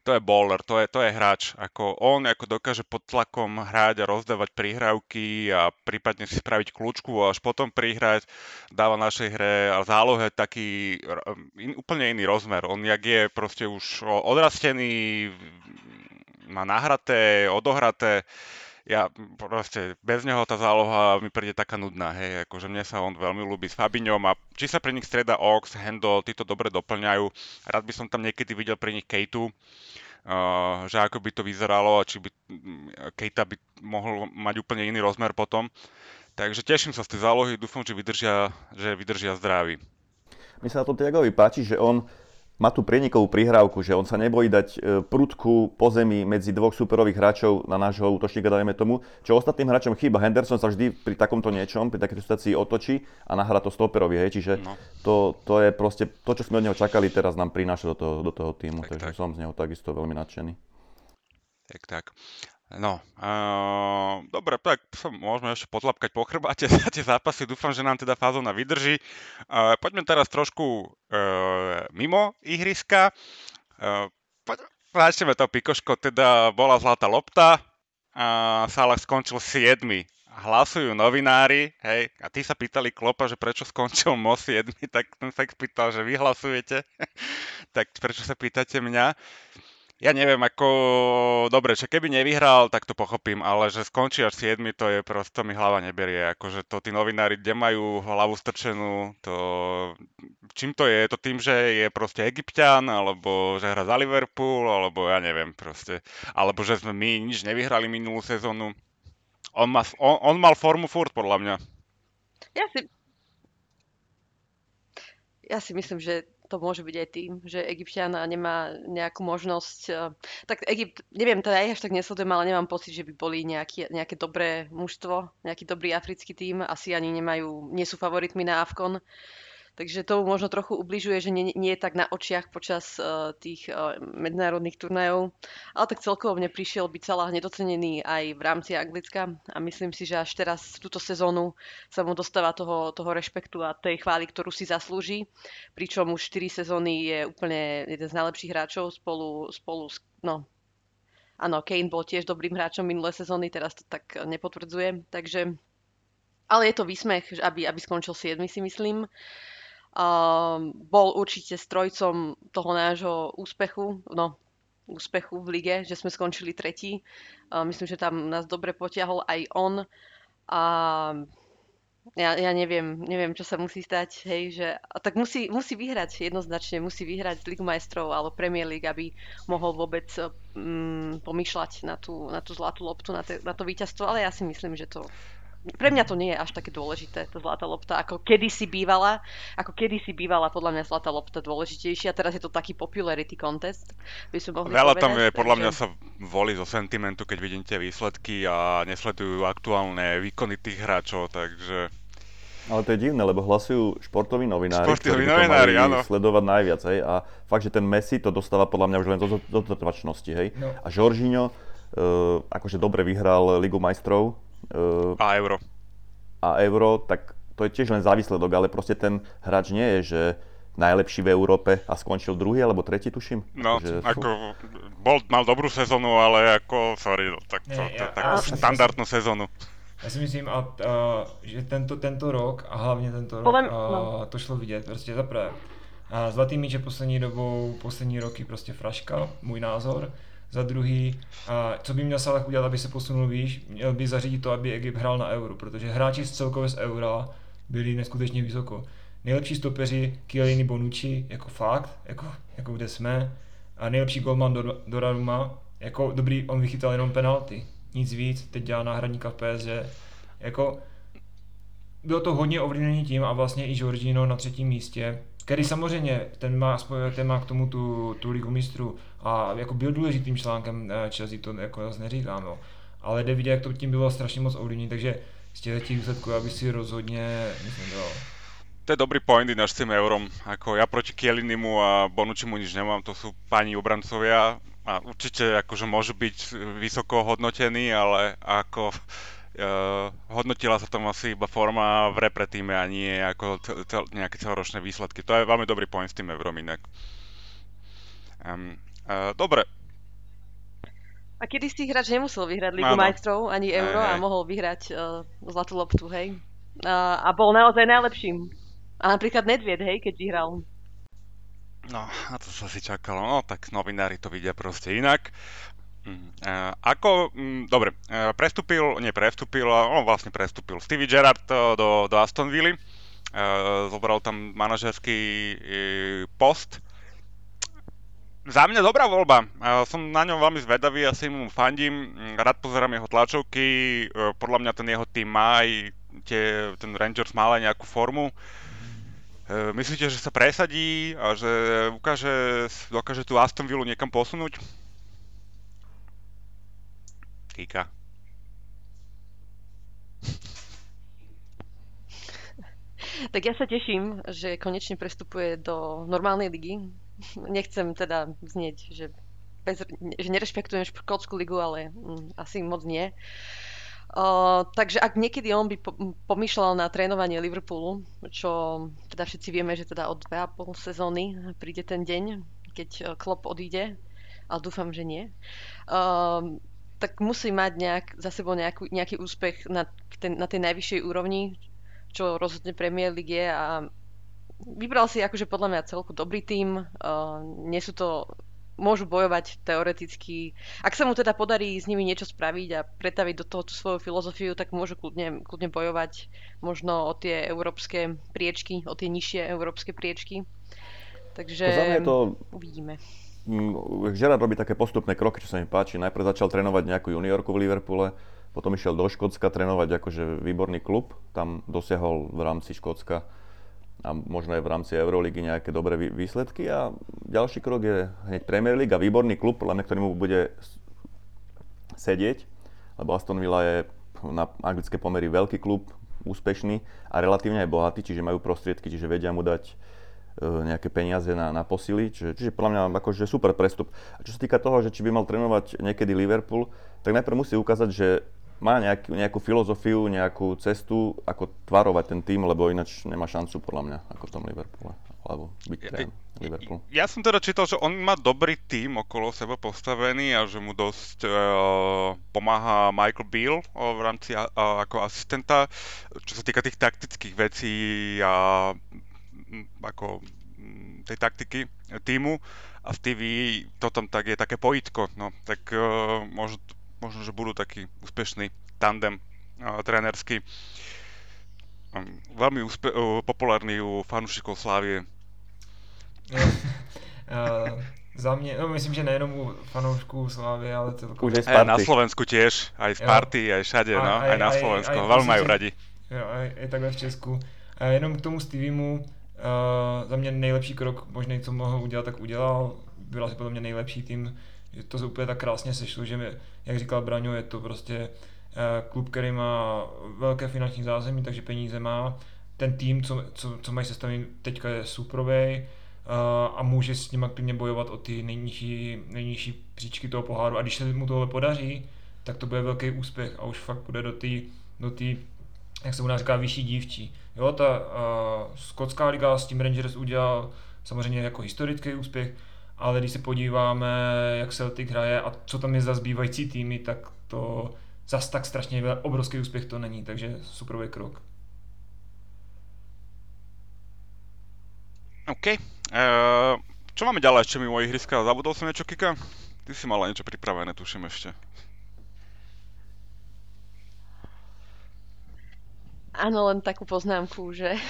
to je bowler, to je, to je hráč. Ako on ako dokáže pod tlakom hrať a rozdávať prihrávky a prípadne si spraviť kľúčku a až potom prihrať, dáva našej hre a zálohe taký in, úplne iný rozmer. On jak je proste už odrastený, má nahraté, odohraté, ja proste bez neho tá záloha mi príde taká nudná, hej, akože mne sa on veľmi ľúbi s Fabiňom a či sa pri nich strieda Ox, Hendo, títo dobre doplňajú. Rád by som tam niekedy videl pri nich Kejtu, Uh, že ako by to vyzeralo a či by Kejta by mohol mať úplne iný rozmer potom. Takže teším sa z tej zálohy, dúfam, že vydržia, že vydržia zdraví. Mi sa na tom Tiagovi páči, že on má tú prienikovú prihrávku, že on sa nebojí dať e, prudku po zemi medzi dvoch superových hráčov na nášho útočníka, dajme tomu, čo ostatným hráčom chýba. Henderson sa vždy pri takomto niečom, pri takéto situácii otočí a nahrá to stoperovi, hej, čiže no. to, to, je proste to, čo sme od neho čakali, teraz nám prináša do toho, do toho týmu, tak, takže tak. som z neho takisto veľmi nadšený. Tak, tak. No, uh, dobre, tak sa môžeme ešte potlapkať po chrbáte za tie zápasy. Dúfam, že nám teda fázona vydrží. Uh, poďme teraz trošku uh, mimo ihriska. Uh, poď, to pikoško, teda bola zlatá lopta a Salah skončil 7. Hlasujú novinári, hej, a tí sa pýtali Klopa, že prečo skončil Mo 7, tak ten sa ich pýtal, že vy hlasujete, tak prečo sa pýtate mňa? Ja neviem, ako... Dobre, že keby nevyhral, tak to pochopím, ale že skončí až 7, to je prosto mi hlava neberie. Akože to tí novinári, kde majú hlavu strčenú, to... Čím to je? Je to tým, že je proste egyptian, alebo že hra za Liverpool, alebo ja neviem proste. Alebo že sme my nič nevyhrali minulú sezónu. On, má, on, on mal formu furt, podľa mňa. Ja si... Ja si myslím, že to môže byť aj tým, že Egyptian nemá nejakú možnosť. Eh, tak Egypt, neviem, to ja až tak nesledujem, ale nemám pocit, že by boli nejaký, nejaké dobré mužstvo, nejaký dobrý africký tým. Asi ani nemajú, nie sú favoritmi na Afkon. Takže to možno trochu ubližuje, že nie, nie je tak na očiach počas uh, tých uh, medzinárodných turnajov. Ale tak celkovo mne prišiel byť celá nedocenený aj v rámci Anglicka a myslím si, že až teraz túto sezónu sa mu dostáva toho, toho rešpektu a tej chvály, ktorú si zaslúži. Pričom už 4 sezóny je úplne jeden z najlepších hráčov spolu, spolu s, no, Áno, Kane bol tiež dobrým hráčom minulé sezóny, teraz to tak nepotvrdzuje. Takže, ale je to výsmech, aby, aby skončil 7, si myslím. Um, bol určite strojcom toho nášho úspechu, no úspechu v lige, že sme skončili tretí. Uh, myslím, že tam nás dobre potiahol aj on. A ja, ja neviem, neviem, čo sa musí stať, hej, že, tak musí, musí vyhrať jednoznačne, musí vyhrať Ligu majstrov alebo Premier League, aby mohol vôbec um, pomýšľať na tú, na tú zlatú loptu, na, te, na to víťazstvo, ale ja si myslím, že to pre mňa to nie je až také dôležité, tá zlatá lopta, ako kedysi bývala, ako kedysi bývala podľa mňa zlatá lopta dôležitejšia, teraz je to taký popularity contest, by som mohli Veľa povedať, tam je, podľa mňa sa volí zo sentimentu, keď vidíte výsledky a nesledujú aktuálne výkony tých hráčov, takže... Ale to je divné, lebo hlasujú športoví novinári, športoví ktorí novinári, to áno. sledovať najviac, hej, a fakt, že ten Messi to dostáva podľa mňa už len do, do, do trvačnosti, hej. No. A Jorginho, uh, akože dobre vyhral Ligu majstrov, a euro. A euro, tak to je tiež len za výsledok, ale proste ten hráč nie je, že najlepší v Európe a skončil druhý alebo tretí, tuším. No, akože, ako, bol, mal dobrú sezónu, ale ako, sorry, no, tak to, Nie, to, ja, takú štandardnú sezónu. Já si myslím, a, a, že tento, tento rok, a hlavně tento rok, Podem, no. a, to šlo vidět, prostě zaprvé. A Zlatý míč je poslední dobou, poslední roky prostě fraška, můj názor. Za druhý, a co by měl Salah udělat, aby se posunul výš, měl by zařídit to, aby Egypt hrál na euro, protože hráči z celkově z eura byli neskutečně vysoko. Nejlepší stopeři Kielini Bonucci, jako fakt, jako, jako kde jsme, a nejlepší golman do, Doraruma, jako dobrý, on vychytal jenom penalty, nic víc, teď dělá náhradníka v PSG, jako bylo to hodně ovlivnění tím a vlastně i Jorginho na třetím místě, který samozřejmě, ten má, ten má k tomu tu, tu ligu mistrů a jako byl důležitým článkem eh, Chelsea, to jako zase neříkám, no. ale jde vidět, jak to tím bylo strašně moc ovlivnění, takže z těch výsledků, aby si rozhodně, myslím, dal. To je dobrý point ináč s tým eurom. Ako ja proti Kielinimu a Bonučimu nič nemám, to sú páni obrancovia a určite akože môžu byť vysoko hodnotení, ale ako uh, hodnotila sa tam asi iba forma v repre týme a nie ako cel, cel, nejaké celoročné výsledky. To je veľmi dobrý point s tým eurom inak. Um, uh, dobre, a kedy si hráč nemusel vyhrať Ligu Áno. majstrov ani Euro a mohol vyhrať uh, zlatú loptu, hej? Uh, a bol naozaj najlepším. A napríklad Nedvied, hej, keď vyhral. No, a to sa si čakalo. No, tak novinári to vidia proste inak. Uh, ako, um, dobre, uh, prestúpil, nie prestúpil, no vlastne prestúpil Stevie Gerrard uh, do, do Aston Villa. Zobral tam manažerský post za mňa dobrá voľba. Som na ňom veľmi zvedavý, asi mu fandím. Rád pozerám jeho tlačovky. E, podľa mňa ten jeho tým má aj tie, ten Rangers má aj nejakú formu. E, myslíte, že sa presadí a že ukáže, dokáže tú Aston Villa niekam posunúť? Kika. Tak ja sa teším, že konečne prestupuje do normálnej ligy, nechcem teda znieť, že, bez, že nerešpektujem škótsku ligu, ale mm, asi moc nie. Uh, takže ak niekedy on by po, pomýšľal na trénovanie Liverpoolu, čo teda všetci vieme, že teda od 2,5 sezóny príde ten deň, keď Klopp odíde, ale dúfam, že nie, uh, tak musí mať nejak, za sebou nejakú, nejaký úspech na, ten, na tej najvyššej úrovni, čo rozhodne Premier League je a vybral si akože podľa mňa celku dobrý tým. Uh, nie sú to môžu bojovať teoreticky. Ak sa mu teda podarí s nimi niečo spraviť a pretaviť do toho tú svoju filozofiu, tak môžu kľudne, kľudne bojovať možno o tie európske priečky, o tie nižšie európske priečky. Takže to to... uvidíme. Gerard robí také postupné kroky, čo sa mi páči. Najprv začal trénovať nejakú juniorku v Liverpoole, potom išiel do Škótska trénovať akože výborný klub. Tam dosiahol v rámci Škótska a možno aj v rámci Euroligy nejaké dobré výsledky. A ďalší krok je hneď Premier League a výborný klub, podľa mňa, ktorý mu bude sedieť, lebo Aston Villa je na anglické pomery veľký klub, úspešný a relatívne aj bohatý, čiže majú prostriedky, čiže vedia mu dať nejaké peniaze na, na posily, čiže, čiže podľa mňa akože super prestup. A čo sa týka toho, že či by mal trénovať niekedy Liverpool, tak najprv musí ukázať, že má nejak, nejakú filozofiu, nejakú cestu, ako tvarovať ten tým, lebo ináč nemá šancu podľa mňa, ako v tom Liverpoole, alebo byť ja, Liverpool. Ja som teda čítal, že on má dobrý tým okolo seba postavený a že mu dosť uh, pomáha Michael Beal uh, v rámci uh, ako asistenta, čo sa týka tých taktických vecí a um, ako tej taktiky týmu a Stevie to tam tak je také pojitko, no tak uh, možno možno, že budú taký úspešný tandem uh, trénerský. Um, veľmi úspe- uh, populárny u fanúšikov Slávie. uh, za mě, no myslím, že nejenom u fanoušků Slávy, ale celkově. Už aj na Slovensku tiež, aj z party, aj všade, no, aj, aj na Slovensku, aj, aj, veľmi majú radi. Jo, aj, aj takhle v Česku. A jenom k tomu Steviemu, uh, za mě nejlepší krok možný, co mohl udělat, tak udělal. Byla si podle mě nejlepší tým že to úplně tak krásně sešlo, že mi, jak říkal Braňo, je to prostě eh, klub, který má velké finanční zázemí, takže peníze má. Ten tým, co, co, co mají sestavený teďka je suprovej uh, a může s nimi klidně bojovat o ty nejnižší, nejnižší příčky toho poháru. A když se mu tohle podaří, tak to bude velký úspěch a už fakt půjde do té do jak se u nás říká, vyšší dívčí. Jo, ta uh, skotská liga s tím Rangers udělal samozřejmě jako historický úspěch, ale když se podíváme, jak Celtic hraje a co tam je za zbývající týmy, tak to zas tak strašně obrovský úspěch to není, takže superový krok. OK. Uh, čo máme ďalej ešte mimo ihriska? Zabudol som niečo, Kika? Ty si mala niečo pripravené, tuším ešte. Áno, len takú poznámku, že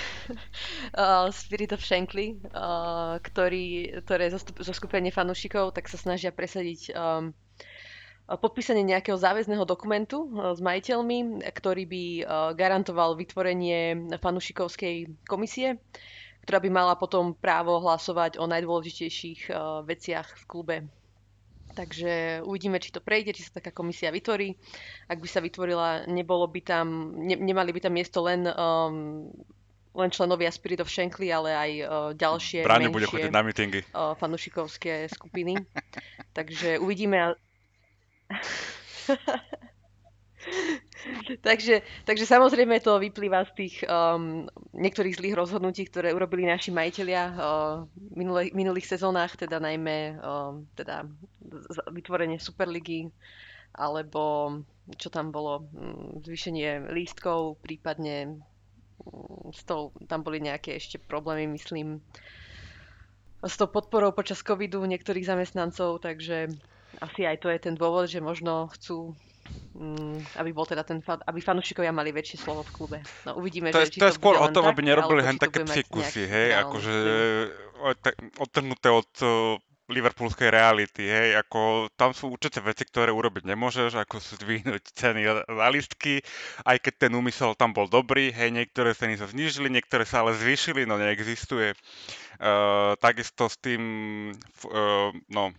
uh, Spirit of Shankly, uh, ktorý, ktoré je zo skupenie fanúšikov, tak sa snažia presadiť um, podpísanie nejakého záväzného dokumentu uh, s majiteľmi, ktorý by garantoval vytvorenie fanúšikovskej komisie, ktorá by mala potom právo hlasovať o najdôležitejších veciach v klube Takže uvidíme, či to prejde, či sa taká komisia vytvorí. Ak by sa vytvorila, nebolo by tam, ne, nemali by tam miesto len um, len členovia Spirit of Shankly, ale aj uh, ďalšie Bráne bude chodiť na mítingy. Uh, fanušikovské skupiny. Takže uvidíme. takže, takže samozrejme to vyplýva z tých um, niektorých zlých rozhodnutí, ktoré urobili naši majiteľia uh, v minulých, minulých sezónach, teda najmä um, teda vytvorenie Superligy alebo čo tam bolo, mm, zvýšenie lístkov, prípadne mm, s tou, tam boli nejaké ešte problémy, myslím, s tou podporou počas covidu niektorých zamestnancov, takže asi aj to je ten dôvod, že možno chcú Mm, aby bol teda ten, aby fanúšikovia mali väčšie slovo v klube. No uvidíme, to že, je, to je skôr o tom, aby nerobili len také psikusy, hej, akože odtrhnuté od liverpoolskej reality, hej, ako tam sú určite veci, ktoré urobiť nemôžeš, ako sú zdvihnúť ceny za listky, aj keď ten úmysel tam bol dobrý, hej, niektoré ceny sa znížili, niektoré sa ale zvýšili, no neexistuje. Uh, takisto s tým, uh, no,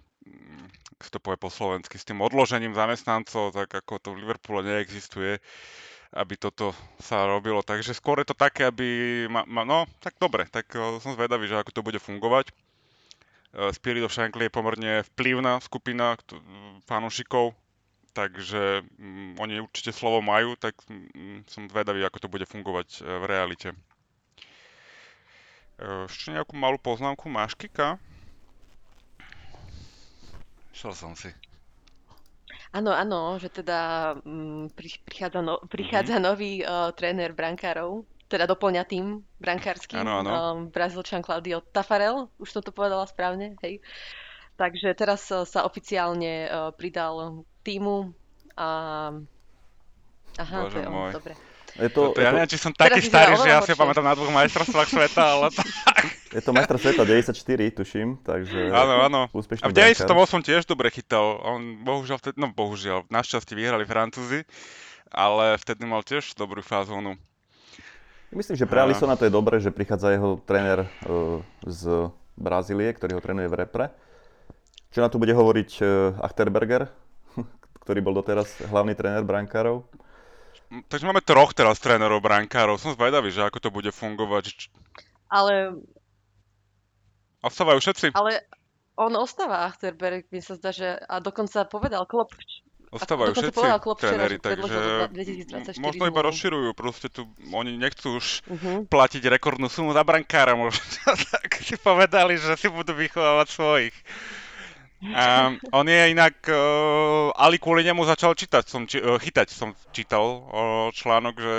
to povie po slovensky, s tým odložením zamestnancov, tak ako to v Liverpoole neexistuje, aby toto sa robilo. Takže skôr je to také, aby... Ma, ma, no, tak dobre, tak uh, som zvedavý, že ako to bude fungovať. Uh, Spirit of Shankly je pomerne vplyvná skupina fanúšikov, takže um, oni určite slovo majú, tak um, som zvedavý, ako to bude fungovať uh, v realite. Uh, ešte nejakú malú poznámku máš, Kika? Šiel som si. Áno, áno, že teda m, mm, prichádza, no, prichádza mm-hmm. nový uh, tréner brankárov, teda doplňa tým brankársky, áno, áno. Um, Brazílčan Claudio Tafarel, už som to povedala správne, hej. Takže teraz uh, sa oficiálne uh, pridal týmu a... Aha, Bože to je môj. on, dobre. Je to, to, ja neviem, či som taký starý, že ja si pamätám na dvoch majstrovstvách sveta, ale tak. Je to majster sveta 94, tuším, takže áno, áno. A v 98 tiež dobre chytal. On bohužiaľ vtedy, no bohužiaľ, našťastie vyhrali Francúzi, ale vtedy mal tiež dobrú fázónu. Myslím, že pre Alisona to je dobré, že prichádza jeho tréner uh, z Brazílie, ktorý ho trénuje v repre. Čo na to bude hovoriť uh, Achterberger, ktorý bol doteraz hlavný tréner brankárov? Takže máme troch teraz trénerov brankárov. Som zvedavý, že ako to bude fungovať. Ale... Ostávajú všetci. Ale on ostáva Achterberg, mi sa zdá, že a dokonca povedal Klopp, Ostávajú všetci povedal tréneri, takže možno iba rozširujú, proste tu oni nechcú už uh-huh. platiť rekordnú sumu za brankára, možno tak si povedali, že si budú vychovávať svojich. Um, on je inak, uh, Ali kvôli nemu začal čítať, som, či, uh, chytať som čítal uh, článok, že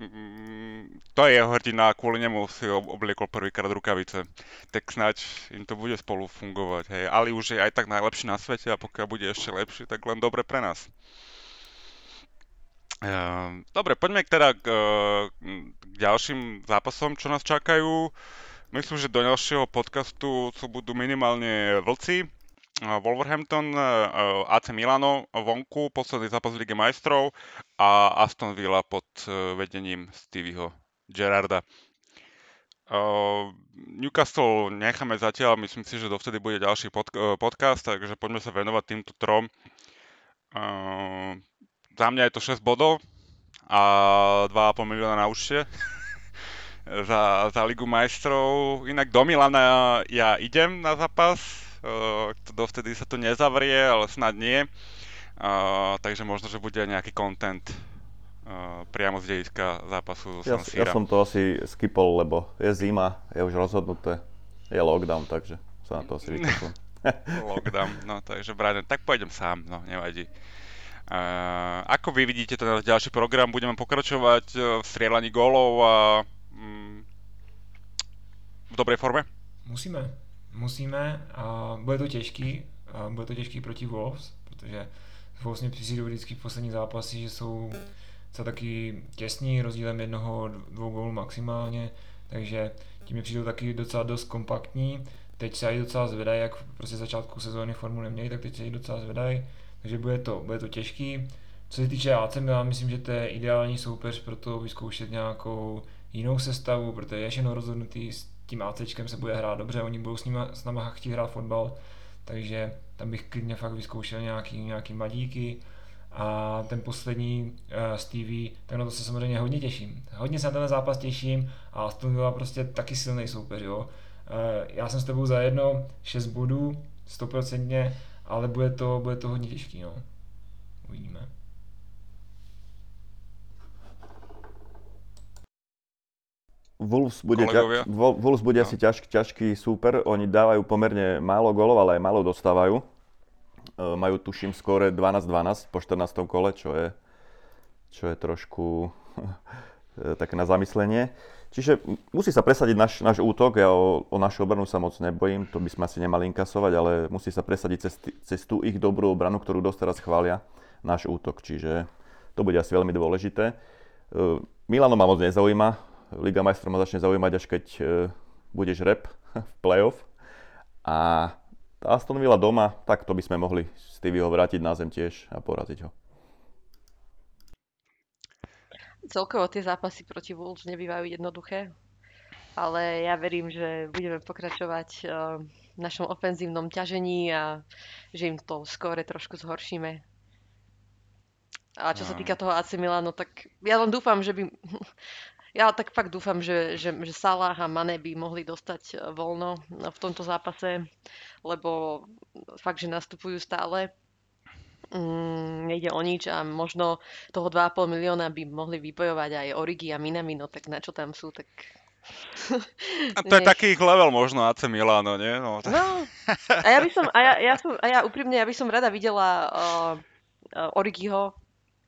um, to je jeho hrdina a kvôli nemu si obliekol prvýkrát rukavice. Tak snáď im to bude spolu fungovať. Hej. Ali už je aj tak najlepší na svete a pokiaľ bude ešte lepší, tak len dobre pre nás. Uh, dobre, poďme teda k, k ďalším zápasom, čo nás čakajú. Myslím, že do ďalšieho podcastu sú budú minimálne vlci Wolverhampton, e, AC Milano vonku, posledný zápas v Lige majstrov a Aston Villa pod e, vedením Stevieho Gerarda. E, Newcastle necháme zatiaľ, myslím si, že dovtedy bude ďalší podcast, takže poďme sa venovať týmto trom. Za mňa je to 6 bodov a 2,5 milióna na účte za, za Ligu majstrov. Inak do Milana ja idem na zápas, dovtedy sa to nezavrie, ale snad nie. takže možno, že bude nejaký content uh, priamo z dejiska zápasu ja, ja som to asi skipol, lebo je zima, je už rozhodnuté, je lockdown, takže sa na to asi vykašľam. lockdown, no takže Brian, tak pôjdem sám, no nevadí. Uh, ako vy vidíte ten ďalší program? Budeme pokračovať v strieľaní gólov a um, v dobrej forme? Musíme, musíme a bude to těžký, a bude to těžký proti Wolves, protože Wolves mě přijdou vždycky v poslední zápasy, že jsou co taky těsní, rozdílem jednoho, dvou gólů maximálně, takže tím mě přijdou taky docela dost kompaktní. Teď se i docela zvedají, jak prostě začátku sezóny formu neměli, tak teď se i docela zvedají, takže bude to, bude to těžký. Co se týče AC já myslím, že to je ideální soupeř pro to vyzkoušet nějakou jinou sestavu, protože je všechno rozhodnutý tím ACčkem se bude hrát dobře, oni budou s, nima, s náma chtít hrát fotbal, takže tam bych klidně fakt vyzkoušel nějaký, nějaký madíky a ten poslední uh, Stevie, tak na to se samozřejmě hodně těším. Hodně se na ten zápas těším a Aston Villa prostě taky silný soupeř, jo. Uh, já jsem s tebou za jedno 6 bodů, stoprocentně, ale bude to, bude to hodně těžký, no. Uvidíme. Wolves bude, ťa, Wolves bude no. asi ťažký, ťažký súper. Oni dávajú pomerne málo golov, ale aj málo dostávajú. E, majú tuším skore 12-12 po 14. kole, čo je, čo je trošku e, také na zamyslenie. Čiže musí sa presadiť náš, náš útok, ja o, o našu obranu sa moc nebojím, to by sme asi nemali inkasovať, ale musí sa presadiť cez, cez tú ich dobrú obranu, ktorú dosť teraz chvália, náš útok, čiže to bude asi veľmi dôležité. E, Milano ma moc nezaujíma, Liga majstrov ma začne zaujímať, až keď uh, budeš rep v playoff. A Aston Villa doma, tak to by sme mohli Stevieho vrátiť na zem tiež a poraziť ho. Celkovo tie zápasy proti Wolves nebývajú jednoduché, ale ja verím, že budeme pokračovať uh, v našom ofenzívnom ťažení a že im to skóre trošku zhoršíme. A čo sa týka toho AC Milano, tak ja len dúfam, že by ja tak fakt dúfam, že, že, že Salah a Mane by mohli dostať e, voľno v tomto zápase, lebo fakt, že nastupujú stále. Mm, nejde o nič a možno toho 2,5 milióna by mohli vypojovať aj Origi a Minamino, tak na čo tam sú, tak a to je taký ich level možno AC Milano, nie? No, tak... no a ja by som, a ja, ja som, a ja úprimne, ja by som rada videla uh, uh, Origiho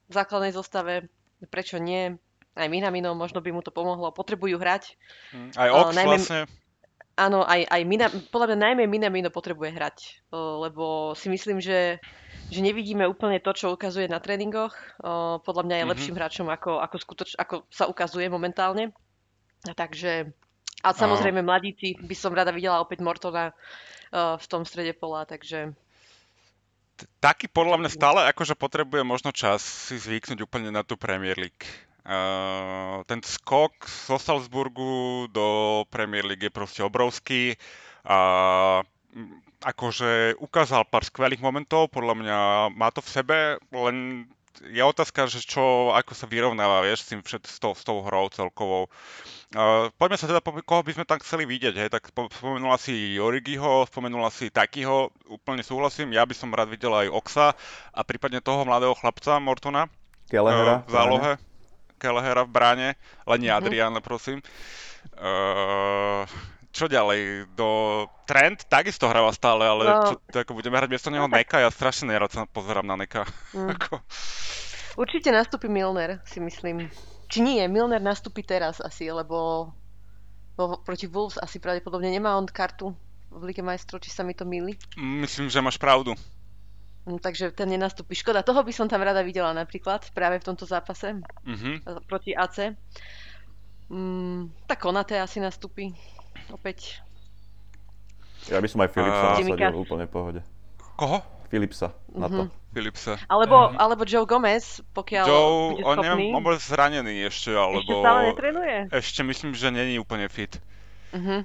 v základnej zostave, prečo nie? Aj Minamino, možno by mu to pomohlo. Potrebujú hrať. Mm, aj Ox uh, najmä, vlastne. Áno, aj, aj Mina, podľa mňa najmä Minamino potrebuje hrať, uh, lebo si myslím, že, že nevidíme úplne to, čo ukazuje na tréningoch. Uh, podľa mňa je mm-hmm. lepším hráčom, ako, ako, skutoč, ako sa ukazuje momentálne. A takže, a samozrejme mladíci, by som rada videla opäť Mortona uh, v tom strede pola, takže taký podľa mňa stále akože potrebuje možno čas si zvyknúť úplne na tú Premier League. Uh, ten skok zo Salzburgu do Premier League je proste obrovský a akože ukázal pár skvelých momentov, podľa mňa má to v sebe, len je otázka, že čo, ako sa vyrovnáva, vieš, s tým všet, s, tou, s tou hrou celkovou. Uh, poďme sa teda, koho by sme tam chceli vidieť, hej, tak spomenula si Origiho, spomenula si Takyho, úplne súhlasím, ja by som rád videl aj Oxa a prípadne toho mladého chlapca Mortona. Kelehera. Uh, v zálohe. Kelehera v bráne, len nie mm-hmm. Adriana, prosím. Uh, čo ďalej? Do Trend takisto hráva stále, ale no. čo, ako budeme hrať miesto neho Neka, ja strašne nerad sa pozerám na Neka. Mm. ako... Určite nastúpi Milner, si myslím. Či nie, Milner nastúpi teraz asi, lebo, lebo proti Wolves asi pravdepodobne nemá on kartu v Lige majstrov, či sa mi to milí. Myslím, že máš pravdu. No, takže ten nenastúpi. Škoda, toho by som tam rada videla napríklad práve v tomto zápase mm-hmm. proti AC. Mm, tak Konate asi nastúpi opäť. Ja by som aj Philipsa uh, nasadil úplne v pohode. Koho? Philipsa na to. Mm-hmm. Philipsa. Alebo, mm-hmm. alebo Joe Gomez, pokiaľ Joe, bude schopný. on, neviem, on bol zranený ešte, alebo... Ešte stále netrenuje? Ešte myslím, že není úplne fit. Mm-hmm.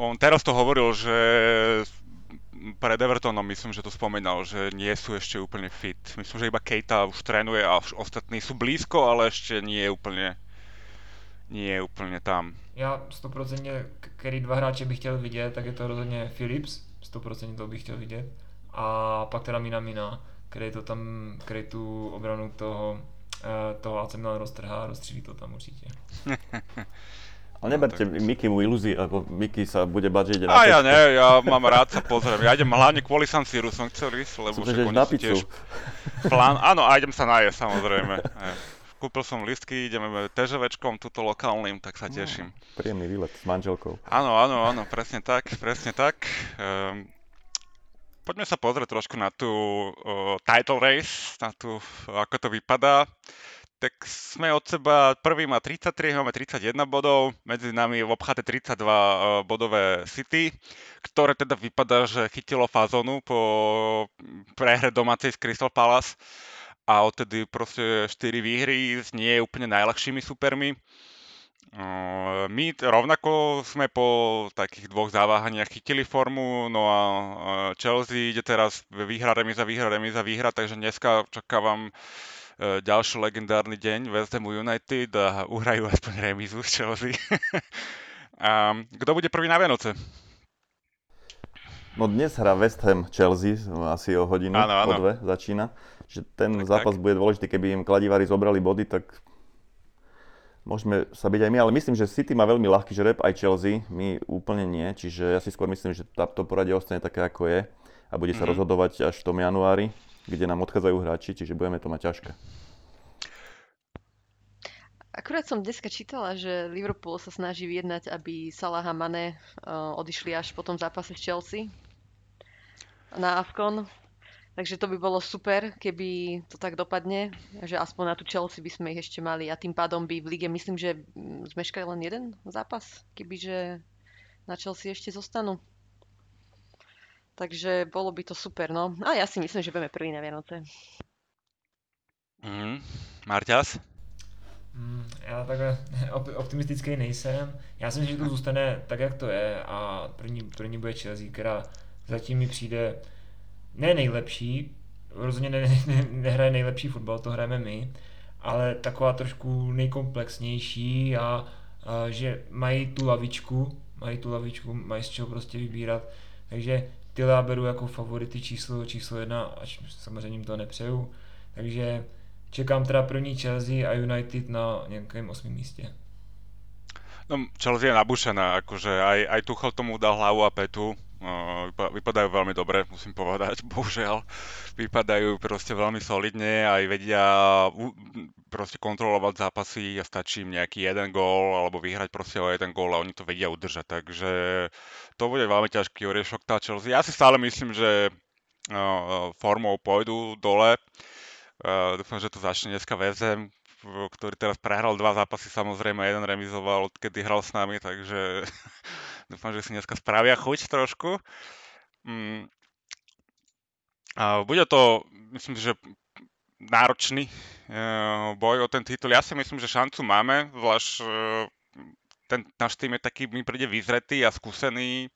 On teraz to hovoril, že pred Evertonom myslím, že to spomínal, že nie sú ešte úplne fit. Myslím, že iba Keita už trénuje a už ostatní sú blízko, ale ešte nie je úplne nie je úplne tam. Já 100% který dva hráče bych chtěl vidět, tak je to rozhodně Philips, 100% to bych chtěl vidět. A pak teda Mina Mina, který to tam, který tu obranu toho toho AC Milan roztrhá rozstřílí to tam určitě. Ale neberte no, tak... Miky mu ilúzii, lebo Miky sa bude bať, že ide na A ja ne, ja mám rád sa pozriem. Ja idem hlavne kvôli San Siru som chcel ísť, lebo však oni sú tiež plán. Áno, a idem sa najesť samozrejme. Kúpil som listky, ideme TŽVčkom, tuto lokálnym, tak sa no, teším. No, príjemný výlet s manželkou. Áno, áno, áno, presne tak, presne tak. Um, poďme sa pozrieť trošku na tú uh, title race, na tú, ako to vypadá tak sme od seba, prvý má 33, máme 31 bodov, medzi nami je obchate 32 uh, bodové City, ktoré teda vypadá, že chytilo fazonu po prehre domácej z Crystal Palace a odtedy proste 4 výhry s nie úplne najľahšími supermi. Uh, my rovnako sme po takých dvoch záváhaniach chytili formu, no a Chelsea ide teraz výhra, remiza, výhra, remiza, výhra, takže dneska čakávam E, ďalší legendárny deň West Ham United a uhrajú aspoň remizu z Chelsea. a kto bude prvý na Vianoce? No dnes hrá West Ham Chelsea, asi o hodinu, áno, áno. po dve začína. Že ten tak, zápas tak. bude dôležitý, keby im kladivári zobrali body, tak môžeme sa byť aj my, ale myslím, že City má veľmi ľahký žreb, aj Chelsea, my úplne nie, čiže ja si skôr myslím, že to poradie ostane také, ako je a bude sa mm-hmm. rozhodovať až v tom januári kde nám odchádzajú hráči, čiže budeme to mať ťažké. Akurát som dneska čítala, že Liverpool sa snaží vyjednať, aby Salah a Mane uh, odišli až po tom zápase s Chelsea na Afcon. Takže to by bolo super, keby to tak dopadne, že aspoň na tú Chelsea by sme ich ešte mali a tým pádom by v lige, myslím, že zmeškali len jeden zápas, kebyže na Chelsea ešte zostanú. Takže bolo by to super, no. A ja si myslím, že budeme prvý na Vianoce. Mm. Marťas? Mm, já takhle optimistický nejsem. Já si myslím, že to zůstane tak, jak to je a první, první bude Chelsea, která zatím mi přijde ne nejlepší, rozhodně ne, ne, nehraje nejlepší fotbal, to hrajeme my, ale taková trošku nejkomplexnější a, a že mají tu lavičku, mají tu lavičku, mají z čeho prostě vybírat, takže ty já beru jako favority číslo, číslo jedna, až samozřejmě jim to nepřeju. Takže čekám teda první Chelsea a United na nějakém osmém místě. No, Chelsea je nabušená, akože aj, aj Tuchel tomu dal hlavu a petu, vypadajú veľmi dobre, musím povedať, bohužiaľ. Vypadajú proste veľmi solidne, aj vedia proste kontrolovať zápasy a stačí im nejaký jeden gól alebo vyhrať proste o jeden gól a oni to vedia udržať. Takže to bude veľmi ťažký oriešok tá Chelsea. Ja si stále myslím, že formou pôjdu dole. Dúfam, že to začne dneska väzem, ktorý teraz prehral dva zápasy, samozrejme jeden remizoval, odkedy hral s nami, takže Dúfam, že si dneska spravia chuť trošku. Mm. A bude to, myslím že náročný uh, boj o ten titul. Ja si myslím, že šancu máme, zvlášť uh, ten náš tým je taký, mi príde vyzretý a skúsený.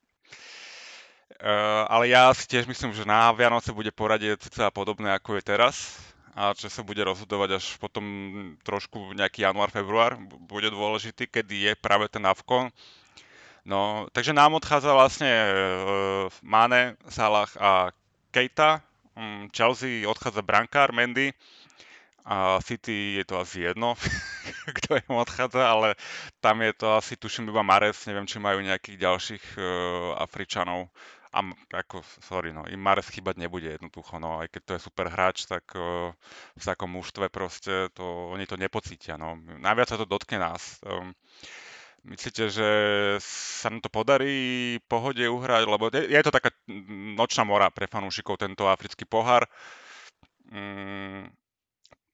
Uh, ale ja si tiež myslím, že na Vianoce bude poradie cca podobné ako je teraz a čo sa bude rozhodovať až potom trošku nejaký január, február bude dôležitý, kedy je práve ten Avkon No, takže nám odchádza vlastne uh, Mane, Salah a Keita. Um, Chelsea odchádza brankár Mendy. A City je to asi jedno, kto im odchádza, ale tam je to asi, tuším, iba Mares, neviem, či majú nejakých ďalších uh, Afričanov. A ako, sorry, no, im Mares chýbať nebude jednoducho, no, aj keď to je super hráč, tak uh, v takom mužstve proste to, oni to nepocítia, no. Najviac sa to dotkne nás. Um, Myslíte, že sa nám to podarí pohode uhrať? Lebo je, je to taká nočná mora pre fanúšikov, tento africký pohár. Mm,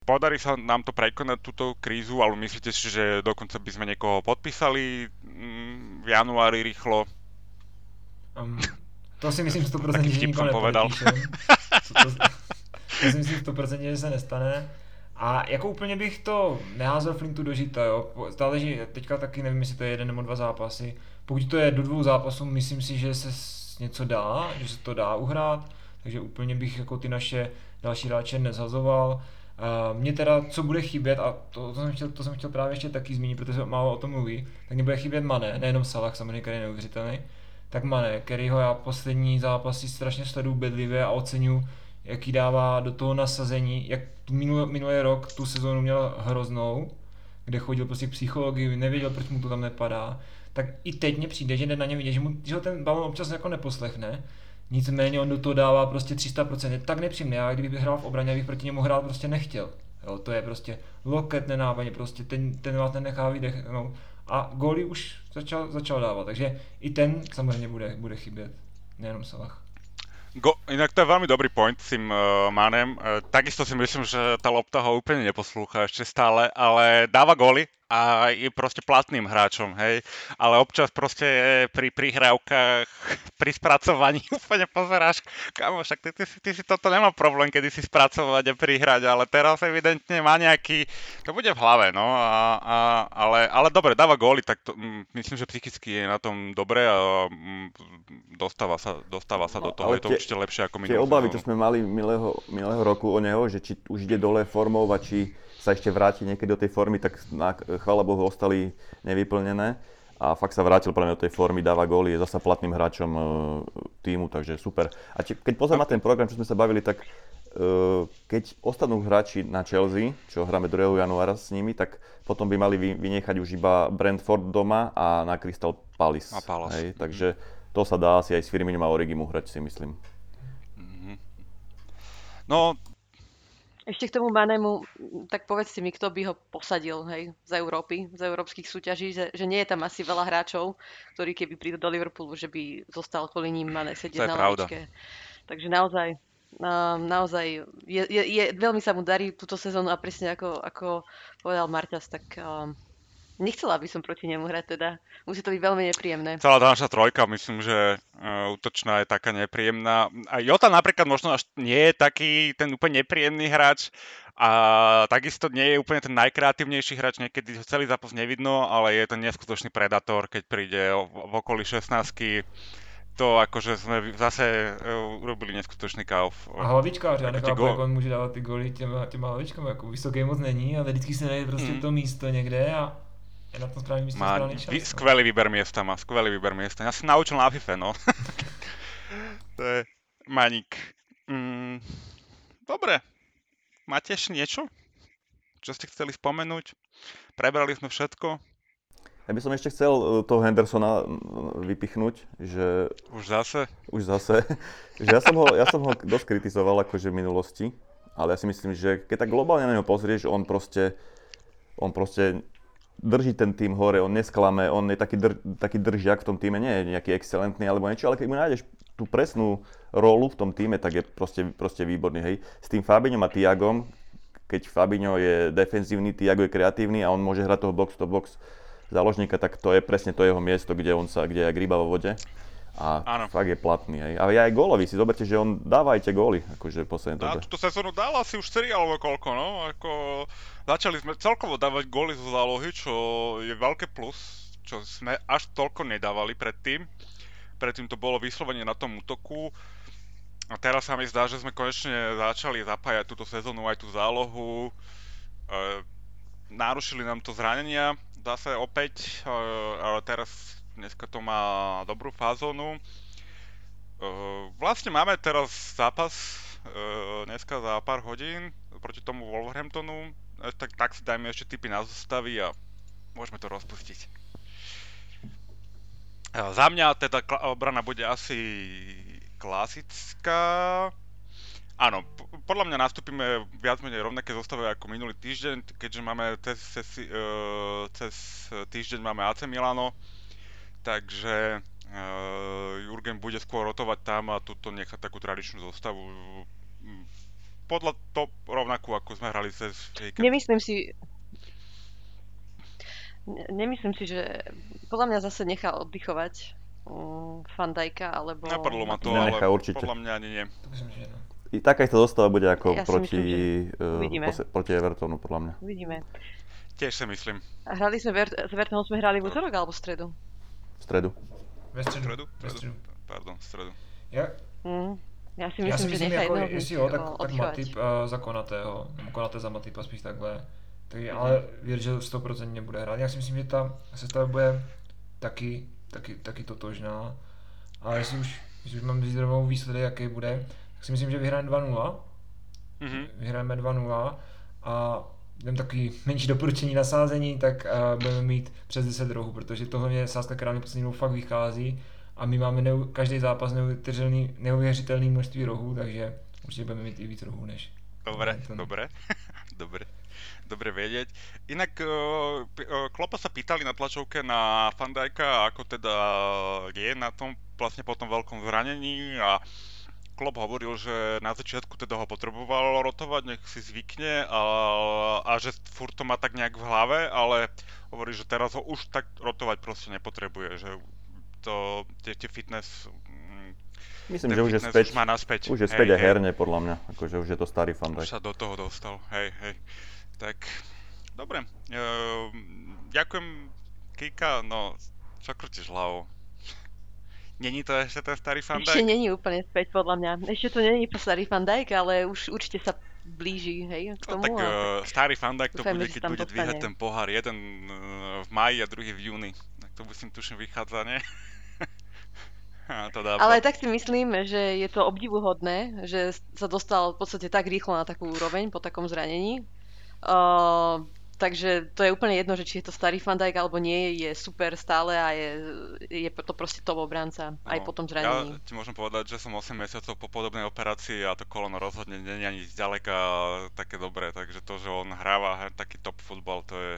podarí sa nám to prekonať túto krízu, ale myslíte si, že dokonca by sme niekoho podpísali mm, v januári rýchlo? Um, to si myslím 100% že nikoho povedal. To, to, to si myslím 100% že se nestane. A jako úplně bych to neházel Flintu do žita, jo. Záleží, teďka taky nevím, jestli to je jeden nebo dva zápasy. Pokud to je do dvou zápasů, myslím si, že se něco dá, že se to dá uhrát, takže úplně bych jako ty naše další hráče nezhazoval. Uh, mně teda, co bude chybět, a to, to, jsem chtěl, to jsem chtěl právě ještě taky zmínit, protože málo o tom mluví, tak mě bude chybět Mane, nejenom Salah, samozřejmě, který je neuvěřitelný, tak Mane, kterýho já poslední zápasy strašně sleduju bedlivě a oceňuji jaký dává do toho nasazení, jak minulý, minulý rok tu sezónu měl hroznou, kde chodil prostě k psychologii, nevěděl, proč mu to tam nepadá, tak i teď mně přijde, že jde na ně vidět, že, mu, že ho ten balon občas jako neposlechne, nicméně on do toho dává prostě 300%, je tak nepříjemný, já kdybych hrál v obraně, bych proti němu hrát prostě nechtěl. Jo, to je prostě loket nenápadně, prostě ten, ten vás nenechá vydechnout. A góly už začal, začal dávat, takže i ten samozřejmě bude, bude chybět, nejenom Salah. Go, inak to je veľmi dobrý point s tým uh, Manem. Uh, takisto si myslím, že tá lopta ho úplne neposlúcha ešte stále, ale dáva góly a je proste platným hráčom, hej. Ale občas proste pri prihrávkach, pri spracovaní úplne pozeráš, kamo, však ty, ty, si, ty si toto nemá problém, kedy si spracovať a prihrať, ale teraz evidentne má nejaký, to bude v hlave, no, a, a, ale, ale dobre, dáva góly, tak to, m, myslím, že psychicky je na tom dobre a m, dostáva sa, dostáva sa no, do toho, je to tie, určite lepšie ako minulý Tie obavy, čo sme mali minulého, minulého roku o neho, že či už ide dole formou a či sa ešte vráti niekedy do tej formy, tak na, chvála Bohu ostali nevyplnené a fakt sa vrátil pre do tej formy, dáva góly, je zasa platným hráčom e, týmu, takže super. A či, keď pozriem na ten program, čo sme sa bavili, tak e, keď ostanú hráči na Chelsea, čo hráme 2. januára s nimi, tak potom by mali vy, vynechať už iba Brentford doma a na Crystal Palace. A Palace. Hej, takže to sa dá asi aj s Firminom a Origimu hrať, si myslím. Mhm. No, ešte k tomu Manemu, tak povedz si mi, kto by ho posadil hej, z Európy, z európskych súťaží, že, že nie je tam asi veľa hráčov, ktorí keby prídu do Liverpoolu, že by zostal kvôli ním Mane sedieť na lavičke. Takže naozaj, naozaj je, je, je, veľmi sa mu darí túto sezónu a presne ako, ako povedal Marťas, tak um, Nechcela by som proti nemu hrať teda. Musí to byť veľmi nepríjemné. Celá tá naša trojka, myslím, že uh, útočná je taká nepríjemná. A Jota napríklad možno až nie je taký ten úplne nepríjemný hráč a takisto nie je úplne ten najkreatívnejší hráč, niekedy ho celý zápas nevidno, ale je to neskutočný predátor, keď príde v okolí 16 to akože sme zase uh, urobili neskutočný kauf. A hlavičkář, já nechápu, jak on může dávat ty goly těma, těma hlavičkami, jako vysoký moc není, ale vždycky se najde prostě mm. to místo někde a je na tom správnym míste má čas. Vy, no. skvelý výber miesta má, skvelý výber miesta. Ja som naučil na FIFA, no. to je maník. Mm, dobre. Máte ešte niečo? Čo ste chceli spomenúť? Prebrali sme všetko. Ja by som ešte chcel e, toho Hendersona vypichnúť, že... Už zase? Už zase. že ja som ho, ja som ho dosť kritizoval akože v minulosti, ale ja si myslím, že keď tak globálne na neho pozrieš, on proste, on proste drží ten tým hore, on nesklame, on je taký, dr, taký držiak v tom týme, nie je nejaký excelentný alebo niečo, ale keď mu nájdeš tú presnú rolu v tom týme, tak je proste, proste výborný. Hej. S tým Fabiňom a Tiagom, keď Fabinho je defenzívny, Tiago je kreatívny a on môže hrať toho box to box záložníka, tak to je presne to jeho miesto, kde on sa, kde je ryba vo vode. A Áno. fakt je platný. Hej. A aj gólový si zoberte, že on dáva aj tie góly, akože v poslednej dobe. A túto sezónu dal asi už 4 alebo koľko, no. Ako, začali sme celkovo dávať góly zo zálohy, čo je veľké plus, čo sme až toľko nedávali predtým. Predtým to bolo vyslovene na tom útoku. A teraz sa mi zdá, že sme konečne začali zapájať túto sezónu aj tú zálohu. E, narušili nám to zranenia, zase opäť, e, ale teraz dneska to má dobrú fázonu. Vlastne máme teraz zápas dneska za pár hodín proti tomu Wolverhamptonu, e, tak, tak si dajme ešte tipy na zostavy a môžeme to rozpustiť. Za mňa teda obrana bude asi klasická. Áno, podľa mňa nastúpime viac menej rovnaké zostave ako minulý týždeň, keďže máme cez, cez, cez týždeň máme AC Milano, takže uh, Jurgen bude skôr rotovať tam a tuto nechať takú tradičnú zostavu podľa to rovnakú, ako sme hrali cez víkend. Nemyslím si, nemyslím si, že podľa mňa zase nechá oddychovať um, Fandajka, alebo... Napadlo ma to, ale určite. podľa mňa ani nie. I taká istá zostava bude ako ja proti, myslím, uh, proti Evertonu, podľa mňa. Uvidíme. Tiež si myslím. A hrali sme, s Evertonom sme hrali v útorok alebo v stredu? V stredu. Ve středu. stredu? Ve stredu. Pardon, v stredu. Ja, mm. Já si myslím, Já si myslím že jako, jestli jo, tak, tak Matip uh, za Konatého, Konaté za Matipa spíš takhle. Tak, mm-hmm. Ale věř, že 100% nebude hrát. Já si myslím, že ta sestava bude taky, taky, taky totožná. A jestli už, jestli už mám zdravou výsledek, jaký bude, tak si myslím, že vyhrajeme 2-0. Mhm. Vyhrajeme 2-0 a jdem takový menší doporučení na sázení, tak uh, budeme mít přes 10 rohů, protože tohle mě sázka králně poslední dobou fakt vychází a my máme neu, každý zápas neuvěřitelný, neuvěřitelný množství rohů, takže určite budeme mít i víc rohů než Dobre, ten- dobre, dobre, dobre vedieť. Inak uh, p- uh, Klopa sa pýtali na tlačovke na Fandajka, ako teda je na tom vlastne po tom veľkom zranení a Klopp hovoril, že na začiatku teda ho potreboval rotovať, nech si zvykne a, a že furt to má tak nejak v hlave, ale hovorí, že teraz ho už tak rotovať proste nepotrebuje, že to, tie, tie fitness, mm, Myslím, že už je späť, už má naspäť. už je Hej, späť aj hej. herne podľa mňa, akože už je to starý Van Už sa do toho dostal, hej, hej. Tak, dobre. Ehm, ďakujem, Kika, no, čo krútiš hlavou? Není to ešte ten starý Van Ešte není úplne späť, podľa mňa. Ešte to není starý Van Dijk, ale už určite sa blíži, hej, k No, tomu. tak a uh, starý Van Dijk to bude, keď bude dvíhať ten pohár. Jeden uh, v máji a druhý v júni. Tak to musím tuším vychádza, nie? to dá Ale tak si myslím, že je to obdivuhodné, že sa dostal v podstate tak rýchlo na takú úroveň po takom zranení. Uh, takže to je úplne jedno, že či je to starý Van Dijk alebo nie, je super stále a je, je to proste top obranca aj No, po tom Ja zranení. ti môžem povedať, že som 8 mesiacov po podobnej operácii a to kolono rozhodne nie je ani zďaleka také dobré, takže to, že on hráva taký top futbal, to je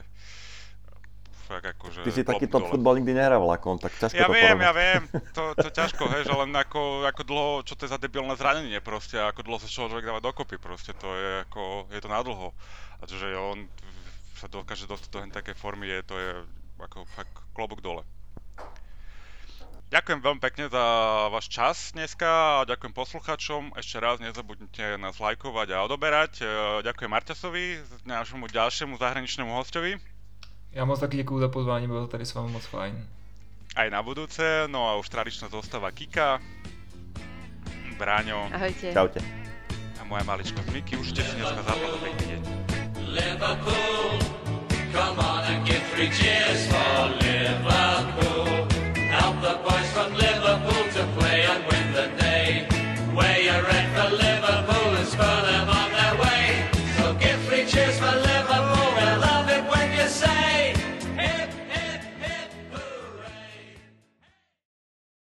fakt akože Ty si taký top dole. futbal nikdy nehral lakom, tak ťažko Ja to viem, porovnať. ja viem, to, to ťažko, hej, že len ako, ako dlho, čo to je za debilné zranenie proste, ako dlho sa človek dáva dokopy proste, to je ako, je to nadlho. A to, že on sa dokáže dostať do hen také formy, je, to je ako fakt klobúk dole. Ďakujem veľmi pekne za váš čas dneska a ďakujem poslucháčom. Ešte raz nezabudnite nás lajkovať a odoberať. E, Ďakujem Marťasovi, nášmu ďalšiemu zahraničnému hostovi. Já moc taky děkuju za pozvání, bylo to tady s vámi moc fajn. aj na budúce. No a už tradičná zostava Kika, Bráňo Ahojte. Čaute. a moja maličko Miky. Užite si dneska zápas Liverpool. Come on and give three cheers for Liverpool. Help the